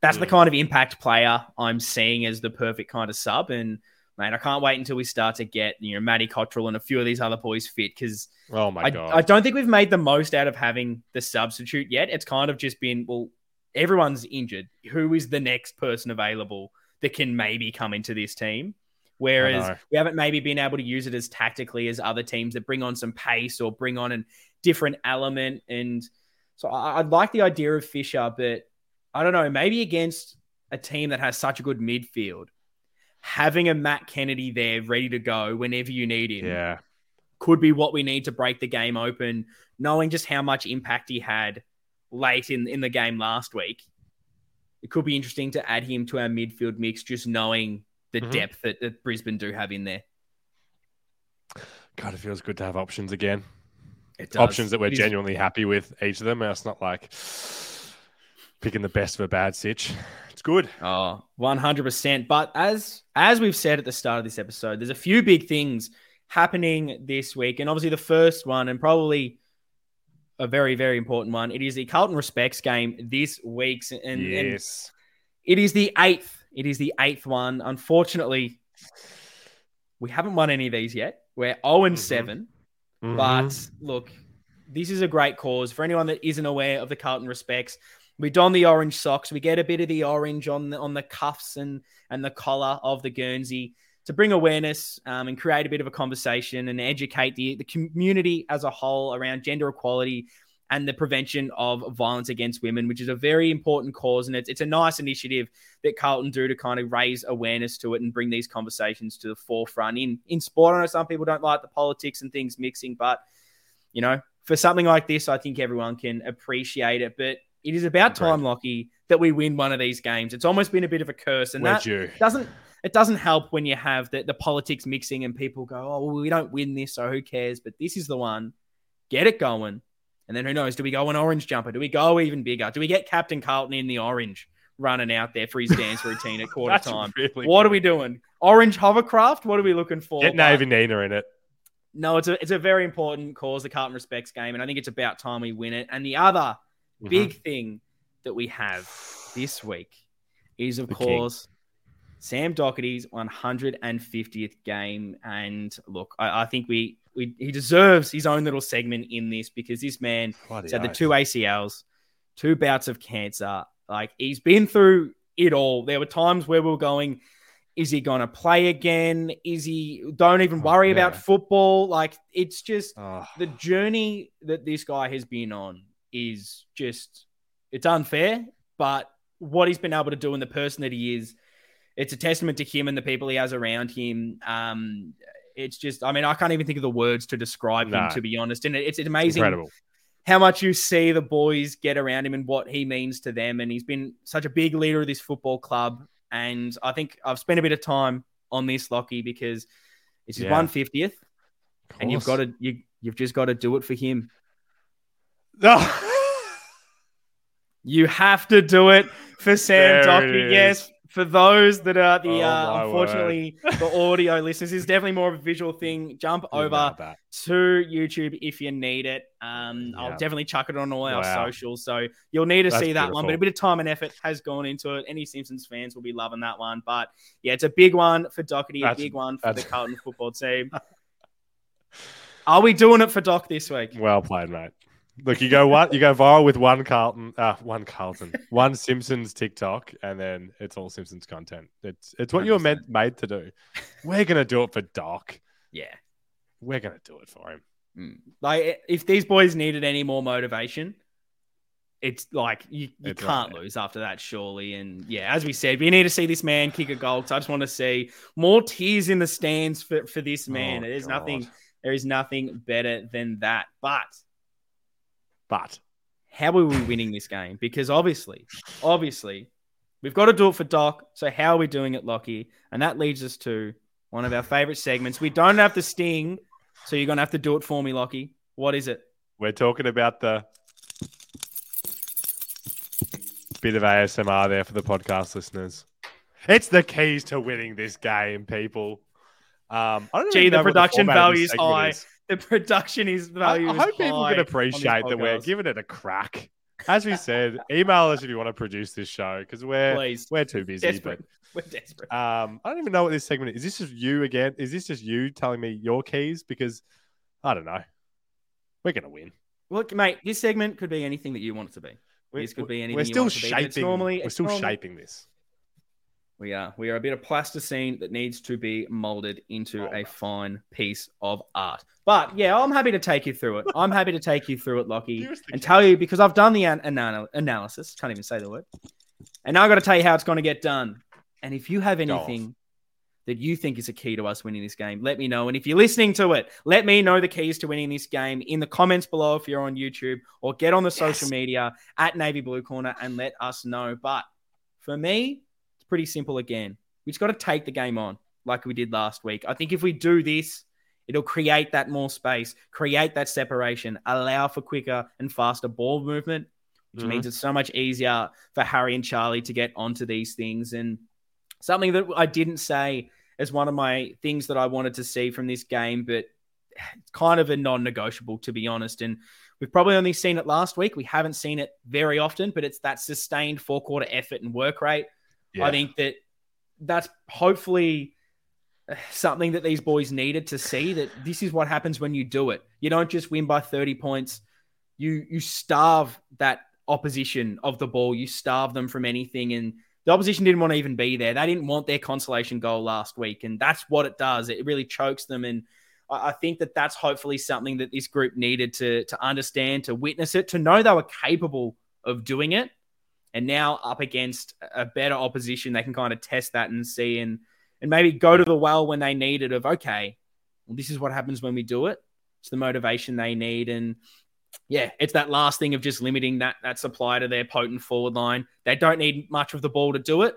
that's mm. the kind of impact player I'm seeing as the perfect kind of sub. And man, I can't wait until we start to get you know Matty Cottrell and a few of these other boys fit because oh my I, god, I don't think we've made the most out of having the substitute yet. It's kind of just been well, everyone's injured. Who is the next person available that can maybe come into this team? Whereas we haven't maybe been able to use it as tactically as other teams that bring on some pace or bring on a different element. And so I, I like the idea of Fisher, but I don't know, maybe against a team that has such a good midfield, having a Matt Kennedy there ready to go whenever you need him. Yeah. Could be what we need to break the game open, knowing just how much impact he had late in, in the game last week. It could be interesting to add him to our midfield mix, just knowing the mm-hmm. depth that, that Brisbane do have in there. God, it feels good to have options again. Options that we're genuinely happy with each of them. It's not like picking the best of a bad sitch. It's good. Oh, 100%. But as as we've said at the start of this episode, there's a few big things happening this week. And obviously the first one and probably a very, very important one. It is the Carlton Respects game this week. And, yes. and it is the eighth it is the eighth one. Unfortunately, we haven't won any of these yet. We're 0 and mm-hmm. 7. Mm-hmm. But look, this is a great cause. For anyone that isn't aware of the Carlton respects, we don the orange socks. We get a bit of the orange on the, on the cuffs and, and the collar of the Guernsey to bring awareness um, and create a bit of a conversation and educate the, the community as a whole around gender equality and the prevention of violence against women, which is a very important cause. And it's, it's a nice initiative that Carlton do to kind of raise awareness to it and bring these conversations to the forefront in, in sport. I know some people don't like the politics and things mixing, but, you know, for something like this, I think everyone can appreciate it. But it is about time, Lockie, that we win one of these games. It's almost been a bit of a curse. And that you? doesn't it doesn't help when you have the, the politics mixing and people go, oh, well, we don't win this, so who cares? But this is the one. Get it going And then who knows? Do we go an orange jumper? Do we go even bigger? Do we get Captain Carlton in the orange running out there for his dance routine at quarter time? Really what good. are we doing? Orange hovercraft? What are we looking for? Get Navy Nina in it. No, it's a it's a very important cause, the Carlton Respects game, and I think it's about time we win it. And the other mm-hmm. big thing that we have this week is, of the course, King. Sam Docherty's 150th game. And look, I, I think we, we he deserves his own little segment in this because this man has had the two ACLs, two bouts of cancer. Like he's been through it all. There were times where we were going, is he going to play again? Is he? Don't even oh, worry oh, about football. Like it's just oh. the journey that this guy has been on is just it's unfair. But what he's been able to do and the person that he is, it's a testament to him and the people he has around him. Um, it's just, I mean, I can't even think of the words to describe him, to be honest. And it's, it's amazing Incredible. how much you see the boys get around him and what he means to them. And he's been such a big leader of this football club. And I think I've spent a bit of time on this, Lockie, because it's his one yeah. fiftieth, and you've got to you you've just got to do it for him. you have to do it for Sam Docherty. Yes, for those that are the oh, uh, unfortunately word. the audio listeners, is definitely more of a visual thing. Jump over to YouTube if you need it. Um, I'll definitely chuck it on all our wow. socials, so you'll need to That's see that beautiful. one. But a bit of time and effort has gone into it. Any Simpsons fans will be loving that one. But yeah, it's a big one for Docherty, a big one for the Carlton football team. Are we doing it for Doc this week? Well played, mate. Look, you go one, you go viral with one Carlton, uh, one Carlton, one Simpsons TikTok, and then it's all Simpsons content. It's it's what 100%. you were meant made to do. We're gonna do it for Doc. Yeah, we're gonna do it for him. Mm. Like, if these boys needed any more motivation, it's like you, you it's can't right. lose after that, surely. And yeah, as we said, we need to see this man kick a goal. Because I just want to see more tears in the stands for for this man. Oh, There's nothing. There is nothing better than that. But but how are we winning this game? Because obviously, obviously, we've got to do it for Doc. So how are we doing it, Lockie? And that leads us to one of our favorite segments. We don't have the sting, so you're gonna have to do it for me, Lockie. What is it? We're talking about the bit of ASMR there for the podcast listeners. It's the keys to winning this game, people. Um, I don't Gee, the production value is high. Is the production is value. I, I hope people can appreciate that we're giving it a crack. As we said, email us if you want to produce this show because we're Please. we're too busy. Desperate. But, we're desperate. Um, I don't even know what this segment is. Is this just you again? Is this just you telling me your keys? Because I don't know. We're gonna win. Look, mate, this segment could be anything that you want it to be. This could be anything. We're still shaping. Normally, we're still normally, shaping this. We are. We are a bit of plasticine that needs to be molded into oh, a fine piece of art. But yeah, I'm happy to take you through it. I'm happy to take you through it, Lockie, and tell you because I've done the an- anal- analysis. Can't even say the word. And now I've got to tell you how it's going to get done. And if you have anything that you think is a key to us winning this game, let me know. And if you're listening to it, let me know the keys to winning this game in the comments below if you're on YouTube or get on the social media at Navy Blue Corner and let us know. But for me, pretty simple again. We just got to take the game on like we did last week. I think if we do this, it'll create that more space, create that separation, allow for quicker and faster ball movement, which mm-hmm. means it's so much easier for Harry and Charlie to get onto these things. And something that I didn't say as one of my things that I wanted to see from this game, but it's kind of a non negotiable, to be honest. And we've probably only seen it last week. We haven't seen it very often, but it's that sustained four quarter effort and work rate yeah. I think that that's hopefully uh, something that these boys needed to see that this is what happens when you do it. You don't just win by 30 points. You you starve that opposition of the ball. You starve them from anything and the opposition didn't want to even be there. They didn't want their consolation goal last week and that's what it does. It really chokes them and I think that that's hopefully something that this group needed to to understand, to witness it, to know they were capable of doing it and now up against a better opposition, they can kind of test that and see and and maybe go to the well when they need it. Of okay, well, this is what happens when we do it. It's the motivation they need, and yeah, it's that last thing of just limiting that that supply to their potent forward line. They don't need much of the ball to do it.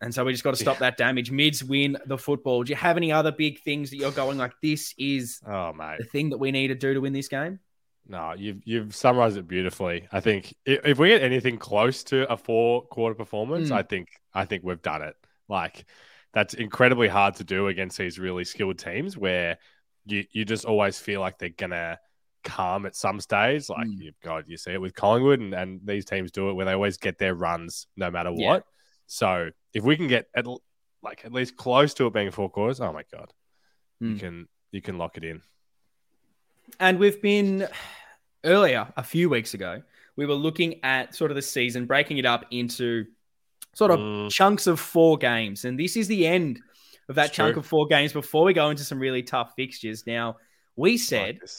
And so we just got to stop that damage. Mids win the football. Do you have any other big things that you're going like this is oh mate the thing that we need to do to win this game? No, you've you've summarized it beautifully. I think if, if we get anything close to a four quarter performance, mm. I think I think we've done it. Like that's incredibly hard to do against these really skilled teams where you you just always feel like they're gonna calm at some stage. Like mm. you God, you see it with Collingwood and, and these teams do it where they always get their runs no matter what. Yeah. So if we can get at like at least close to it being four quarters, oh my god, mm. you hmm. can you can lock it in. And we've been earlier a few weeks ago. We were looking at sort of the season, breaking it up into sort of mm. chunks of four games, and this is the end of that it's chunk true. of four games before we go into some really tough fixtures. Now, we said like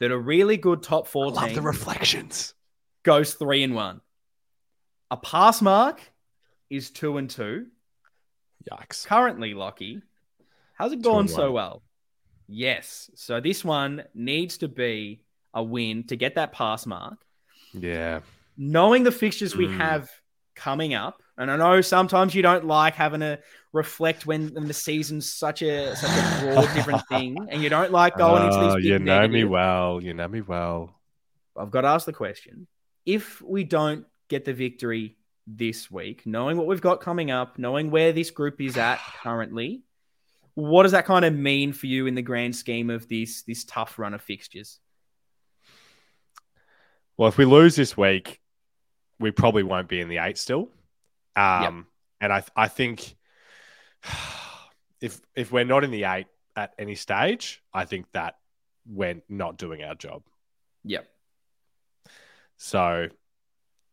that a really good top four I team the reflections goes three and one. A pass mark is two and two. Yikes. Currently, Lockie, how's it gone so well? Yes. So this one needs to be a win to get that pass mark. Yeah. Knowing the fixtures we mm. have coming up, and I know sometimes you don't like having to reflect when, when the season's such a such a broad different thing, and you don't like going into these. Oh, you know negative. me well. You know me well. I've got to ask the question: If we don't get the victory this week, knowing what we've got coming up, knowing where this group is at currently, what does that kind of mean for you in the grand scheme of this this tough run of fixtures? Well, if we lose this week, we probably won't be in the eight still. Um, yep. and I I think if if we're not in the eight at any stage, I think that we're not doing our job. Yep. So,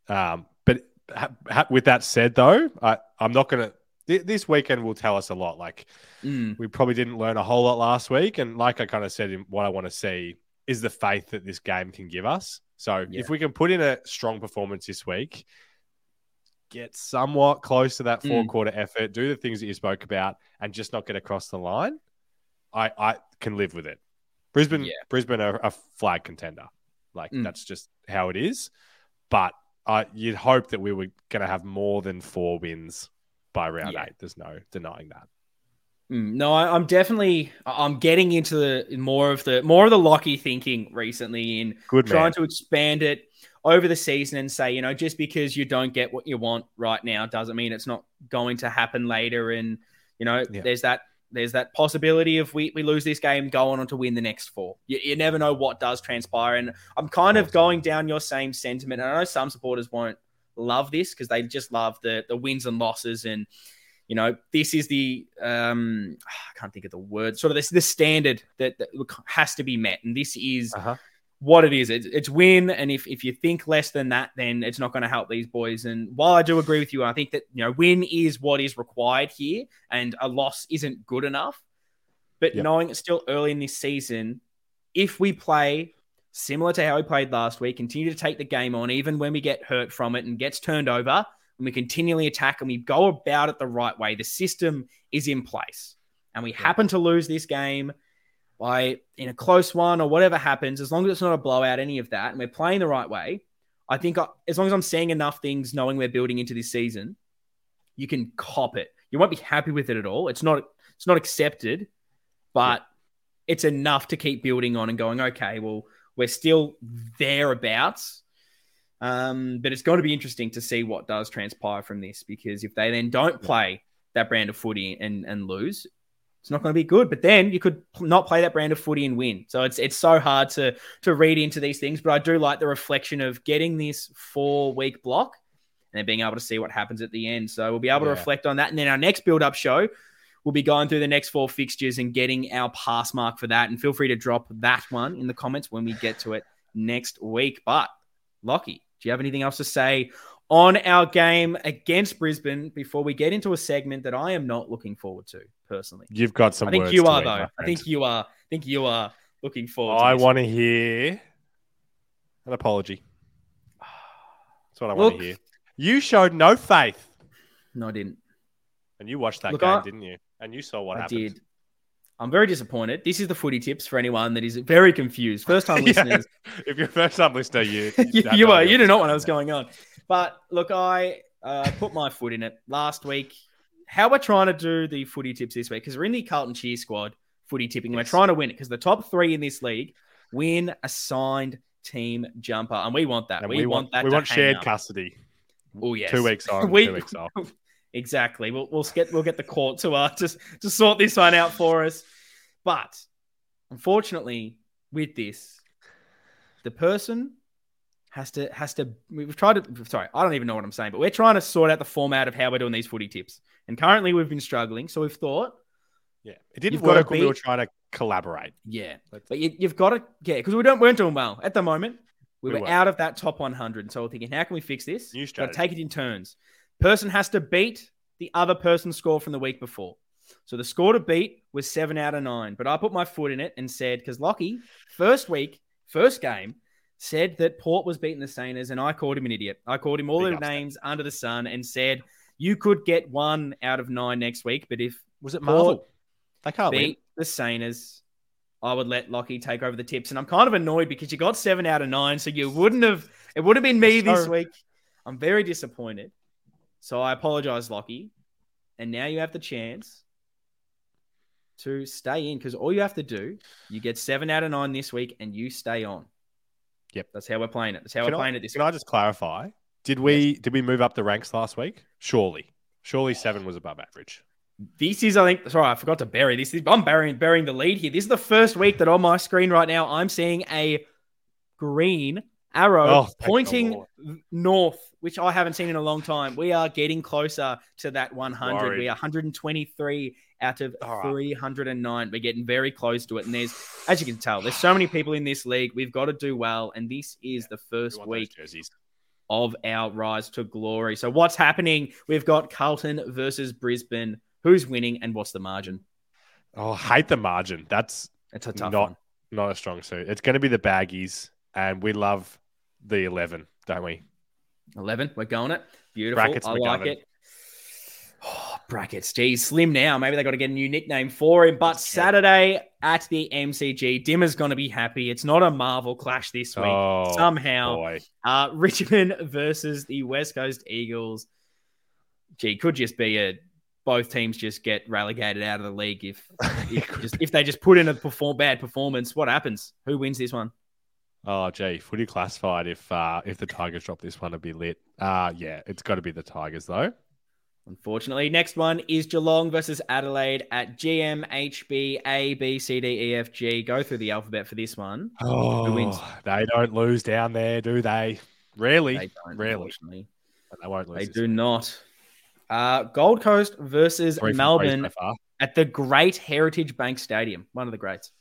um, but ha- ha- with that said, though, I I'm not gonna. Th- this weekend will tell us a lot. Like, mm. we probably didn't learn a whole lot last week, and like I kind of said, what I want to see is the faith that this game can give us. So, yeah. if we can put in a strong performance this week, get somewhat close to that four mm. quarter effort, do the things that you spoke about, and just not get across the line, I, I can live with it. Brisbane, yeah. Brisbane are a flag contender. Like mm. that's just how it is. But uh, you'd hope that we were going to have more than four wins by round yeah. eight. There's no denying that. Mm, no, I, am definitely I'm getting into the more of the more of the Lockie thinking recently in Good trying to expand it over the season and say, you know, just because you don't get what you want right now doesn't mean it's not going to happen later. And, you know, yeah. there's that there's that possibility of we, we lose this game going on to win the next four. You, you never know what does transpire. And I'm kind of going down your same sentiment. And I know some supporters won't love this because they just love the the wins and losses and you know this is the um I can't think of the word sort of this the standard that, that has to be met and this is uh-huh what it is. It's, it's win, and if if you think less than that, then it's not going to help these boys. And while I do agree with you, I think that you know win is what is required here, and a loss isn't good enough. But yep. knowing it's still early in this season, if we play similar to how we played last week, continue to take the game on, even when we get hurt from it and gets turned over, and we continually attack and we go about it the right way, the system is in place, and we yep. happen to lose this game by in a close one or whatever happens, as long as it's not a blowout, any of that, and we're playing the right way, I think I, as long as I'm seeing enough things, knowing we're building into this season, you can cop it. You won't be happy with it at all. It's not it's not accepted, but yeah. it's enough to keep building on and going. Okay, well, we're still thereabouts. Um, but it's going to be interesting to see what does transpire from this because if they then don't play that brand of footy and and lose, it's not going to be good. But then you could not play that brand of footy and win. So it's it's so hard to to read into these things. But I do like the reflection of getting this four week block and then being able to see what happens at the end. So we'll be able yeah. to reflect on that. And then our next build up show, we'll be going through the next four fixtures and getting our pass mark for that. And feel free to drop that one in the comments when we get to it next week. But Lockie, do you have anything else to say on our game against Brisbane before we get into a segment that I am not looking forward to personally. You've got some. I think you are though. I think you are. I think you are looking forward. I want to hear an apology. That's what I want to hear. You showed no faith. No, I didn't. And you watched that Look, game, I, didn't you? And you saw what I happened. Did. I'm very disappointed. This is the footy tips for anyone that is very confused. First time listeners. yeah. If you're first time listener, you you, you are. You do not know what was going on. But look, I uh, put my foot in it last week. How we're trying to do the footy tips this week because we're in the Carlton Cheer Squad footy tipping. Yes. We're trying to win it because the top three in this league win assigned team jumper, and we want that. We, we, want, that. We want shared up. custody. Oh yes, two weeks on, we, two weeks off. Exactly. We'll we'll get we'll get the court to uh just to sort this one out for us. But unfortunately, with this, the person has to has to we've tried to sorry, I don't even know what I'm saying, but we're trying to sort out the format of how we're doing these footy tips. And currently we've been struggling, so we've thought yeah, it didn't work when we were trying to collaborate. Yeah, but you, have got to yeah, because we don't weren't doing well at the moment. We, we were, were out of that top 100, so we're thinking, how can we fix this? New strategy. Got to take it in turns. Person has to beat the other person's score from the week before. So the score to beat was seven out of nine, but I put my foot in it and said because Lockie first week, first game, said that Port was beating the Saners, and I called him an idiot. I called him all Big the names under the sun and said you could get one out of nine next week, but if was it Marvel? They can't beat win. the Saners. I would let Lockie take over the tips. And I'm kind of annoyed because you got seven out of nine. So you wouldn't have, it would have been me so, this week. I'm very disappointed. So I apologize, Lockie. And now you have the chance to stay in because all you have to do, you get seven out of nine this week and you stay on. Yep. That's how we're playing it. That's how can we're I, playing it this Can week. I just clarify? Did we yes. did we move up the ranks last week? Surely. Surely seven was above average. This is, I think, sorry, I forgot to bury this. I'm burying burying the lead here. This is the first week that on my screen right now I'm seeing a green arrow oh, pointing north, which I haven't seen in a long time. We are getting closer to that 100. Worried. We are 123 out of right. 309. We're getting very close to it. And there's, as you can tell, there's so many people in this league. We've got to do well. And this is yeah, the first week of our rise to glory. So, what's happening? We've got Carlton versus Brisbane. Who's winning and what's the margin? Oh, I hate the margin. That's it's a tough not, one. Not a strong suit. It's going to be the baggies, and we love the 11, don't we? 11, we're going it. Beautiful. Brackets I McGovern. like it. Oh, brackets. Geez, slim now. Maybe they got to get a new nickname for him. But Saturday at the MCG, Dimma's going to be happy. It's not a Marvel clash this week. Oh, Somehow, uh, Richmond versus the West Coast Eagles. Gee, could just be a both teams just get relegated out of the league if if, just, if they just put in a perform bad performance. What happens? Who wins this one? Oh, gee, footy classified. If uh, if the Tigers drop this one, it'd be lit. Uh yeah, it's got to be the Tigers though. Unfortunately, next one is Geelong versus Adelaide at GMHB A B C D E F G. Go through the alphabet for this one. Oh, they don't lose down there, do they? Rarely, they don't, rarely. They won't lose. They do not. Uh, Gold Coast versus Melbourne at the Great Heritage Bank Stadium. One of the greats.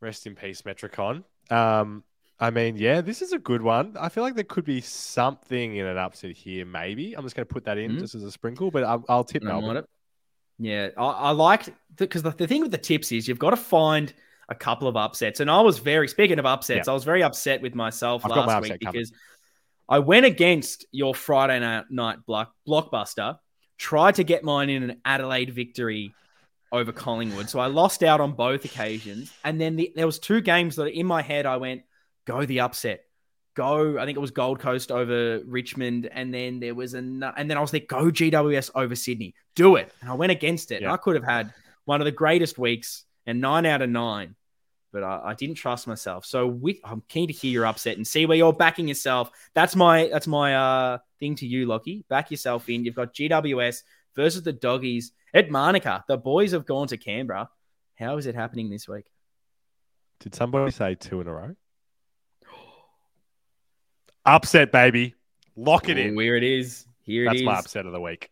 Rest in peace, Metricon. Um, I mean, yeah, this is a good one. I feel like there could be something in an upset here. Maybe I'm just going to put that in mm-hmm. just as a sprinkle, but I'll, I'll tip Melbourne. Yeah, I, I like because the, the, thing with the tips is you've got to find a couple of upsets, and I was very speaking of upsets, yeah. I was very upset with myself I've last week because coming. I went against your Friday night block, blockbuster, tried to get mine in an Adelaide victory over Collingwood. So I lost out on both occasions. And then the, there was two games that in my head I went, go the upset. Go, I think it was Gold Coast over Richmond, and then there was an, and then I was like, go GWS over Sydney, do it, and I went against it. Yeah. I could have had one of the greatest weeks, and nine out of nine but I, I didn't trust myself. So with, I'm keen to hear your upset and see where you're backing yourself. That's my that's my uh thing to you, Lockie. Back yourself in. You've got GWS versus the doggies at Manuka. The boys have gone to Canberra. How is it happening this week? Did somebody say two in a row? upset, baby. Lock it Ooh, in. Where it is. Here That's it is. my upset of the week.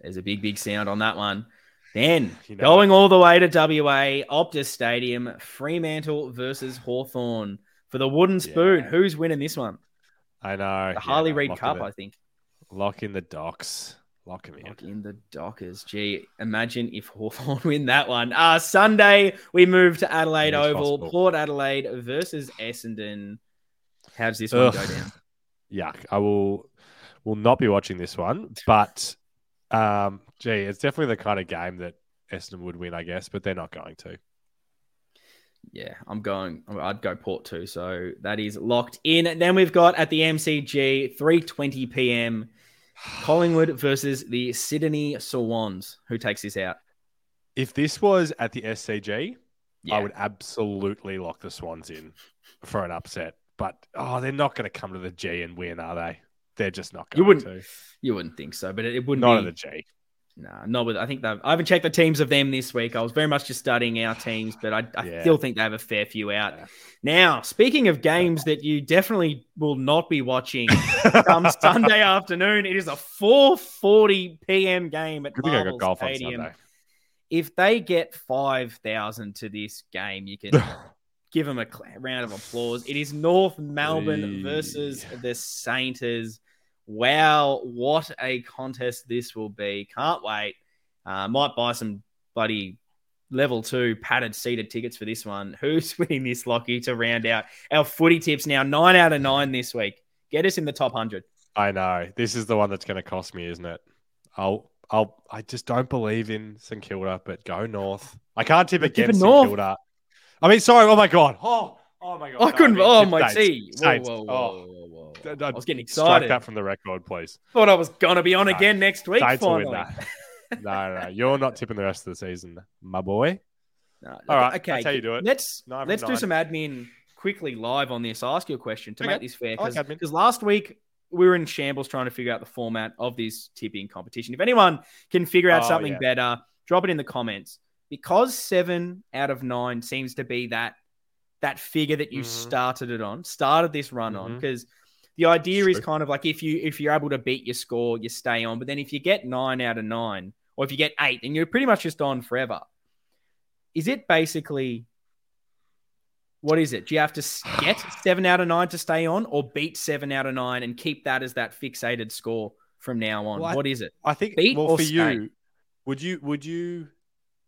There's a big, big sound on that one. Then you know going all the way to WA, Optus Stadium, Fremantle versus Hawthorn for the wooden spoon. Yeah. Who's winning this one? I know. The Harley yeah, Reid Cup, I think. Lock in the docks. Lock him in. Lock in the Dockers. Gee, imagine if Hawthorn win that one. Uh, Sunday, we move to Adelaide Oval. Possible. Port Adelaide versus Essendon. How does this Ugh. one go down? Yuck. I will will not be watching this one, but um, gee, it's definitely the kind of game that Essendon would win, I guess, but they're not going to. Yeah, I'm going. I'd go Port too. So that is locked in. And then we've got at the MCG 3:20 p.m. Collingwood versus the Sydney Swans. Who takes this out? If this was at the SCG, yeah. I would absolutely lock the Swans in for an upset. but oh, they're not going to come to the G and win, are they? They're just not going you wouldn't, to. You wouldn't think so, but it, it wouldn't not be, at the G. Nah, not with. I think I haven't checked the teams of them this week. I was very much just studying our teams, but I, I yeah. still think they have a fair few out. Yeah. Now, speaking of games that you definitely will not be watching come Sunday afternoon, it is a 4:40 p.m. game at Marvel Stadium. If they get five thousand to this game, you can give them a round of applause. It is North Melbourne versus the Saints. Wow, what a contest this will be. Can't wait. Uh, might buy some bloody level two padded seated tickets for this one. Who's winning this, Lockie, to round out our footy tips now? Nine out of nine this week. Get us in the top 100. I know. This is the one that's going to cost me, isn't it? I'll, I'll, I just don't believe in St Kilda, but go north. I can't tip against St north. Kilda. I mean, sorry. Oh my God. Oh, oh my God. I couldn't. I mean, oh my, see. Whoa, whoa, whoa, oh. I was getting excited. Strike that from the record, please. Thought I was gonna be on no, again next week. Finally. no, no, you're not tipping the rest of the season, my boy. No, All right, okay. That's how you do it. Let's let let's do some admin quickly live on this. I'll ask you a question to okay. make this fair because like last week we were in shambles trying to figure out the format of this tipping competition. If anyone can figure out oh, something yeah. better, drop it in the comments. Because seven out of nine seems to be that that figure that you mm-hmm. started it on, started this run mm-hmm. on, because the idea is kind of like if you if you're able to beat your score, you stay on. But then if you get nine out of nine, or if you get eight, then you're pretty much just on forever. Is it basically what is it? Do you have to get seven out of nine to stay on, or beat seven out of nine and keep that as that fixated score from now on? Well, what is it? I think beat well, for stay? you, would you would you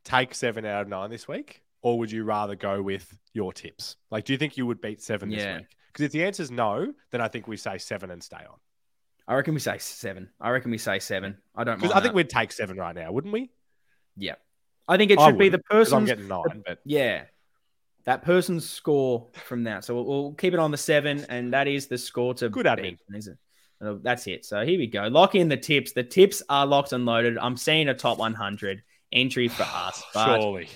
take seven out of nine this week, or would you rather go with your tips? Like, do you think you would beat seven yeah. this week? Because if the answer is no, then I think we say seven and stay on. I reckon we say seven. I reckon we say seven. I don't because I think that. we'd take seven right now, wouldn't we? Yeah, I think it should be the person. I'm getting nine, but yeah, that person's score from that. So we'll, we'll, keep it on the seven, and that is the score to good admin, is it? That's it. So here we go. Lock in the tips. The tips are locked and loaded. I'm seeing a top 100 entry for us. Surely.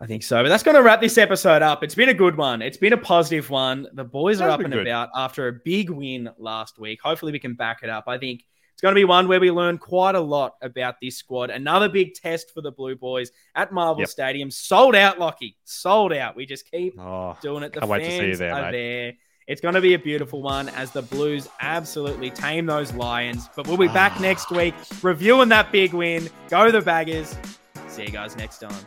I think so. But that's going to wrap this episode up. It's been a good one. It's been a positive one. The boys are up and good. about after a big win last week. Hopefully, we can back it up. I think it's going to be one where we learn quite a lot about this squad. Another big test for the Blue Boys at Marvel yep. Stadium. Sold out, Lockie. Sold out. We just keep oh, doing it. The fans there, are mate. there. It's going to be a beautiful one as the Blues absolutely tame those Lions. But we'll be back ah. next week reviewing that big win. Go the Baggers. See you guys next time.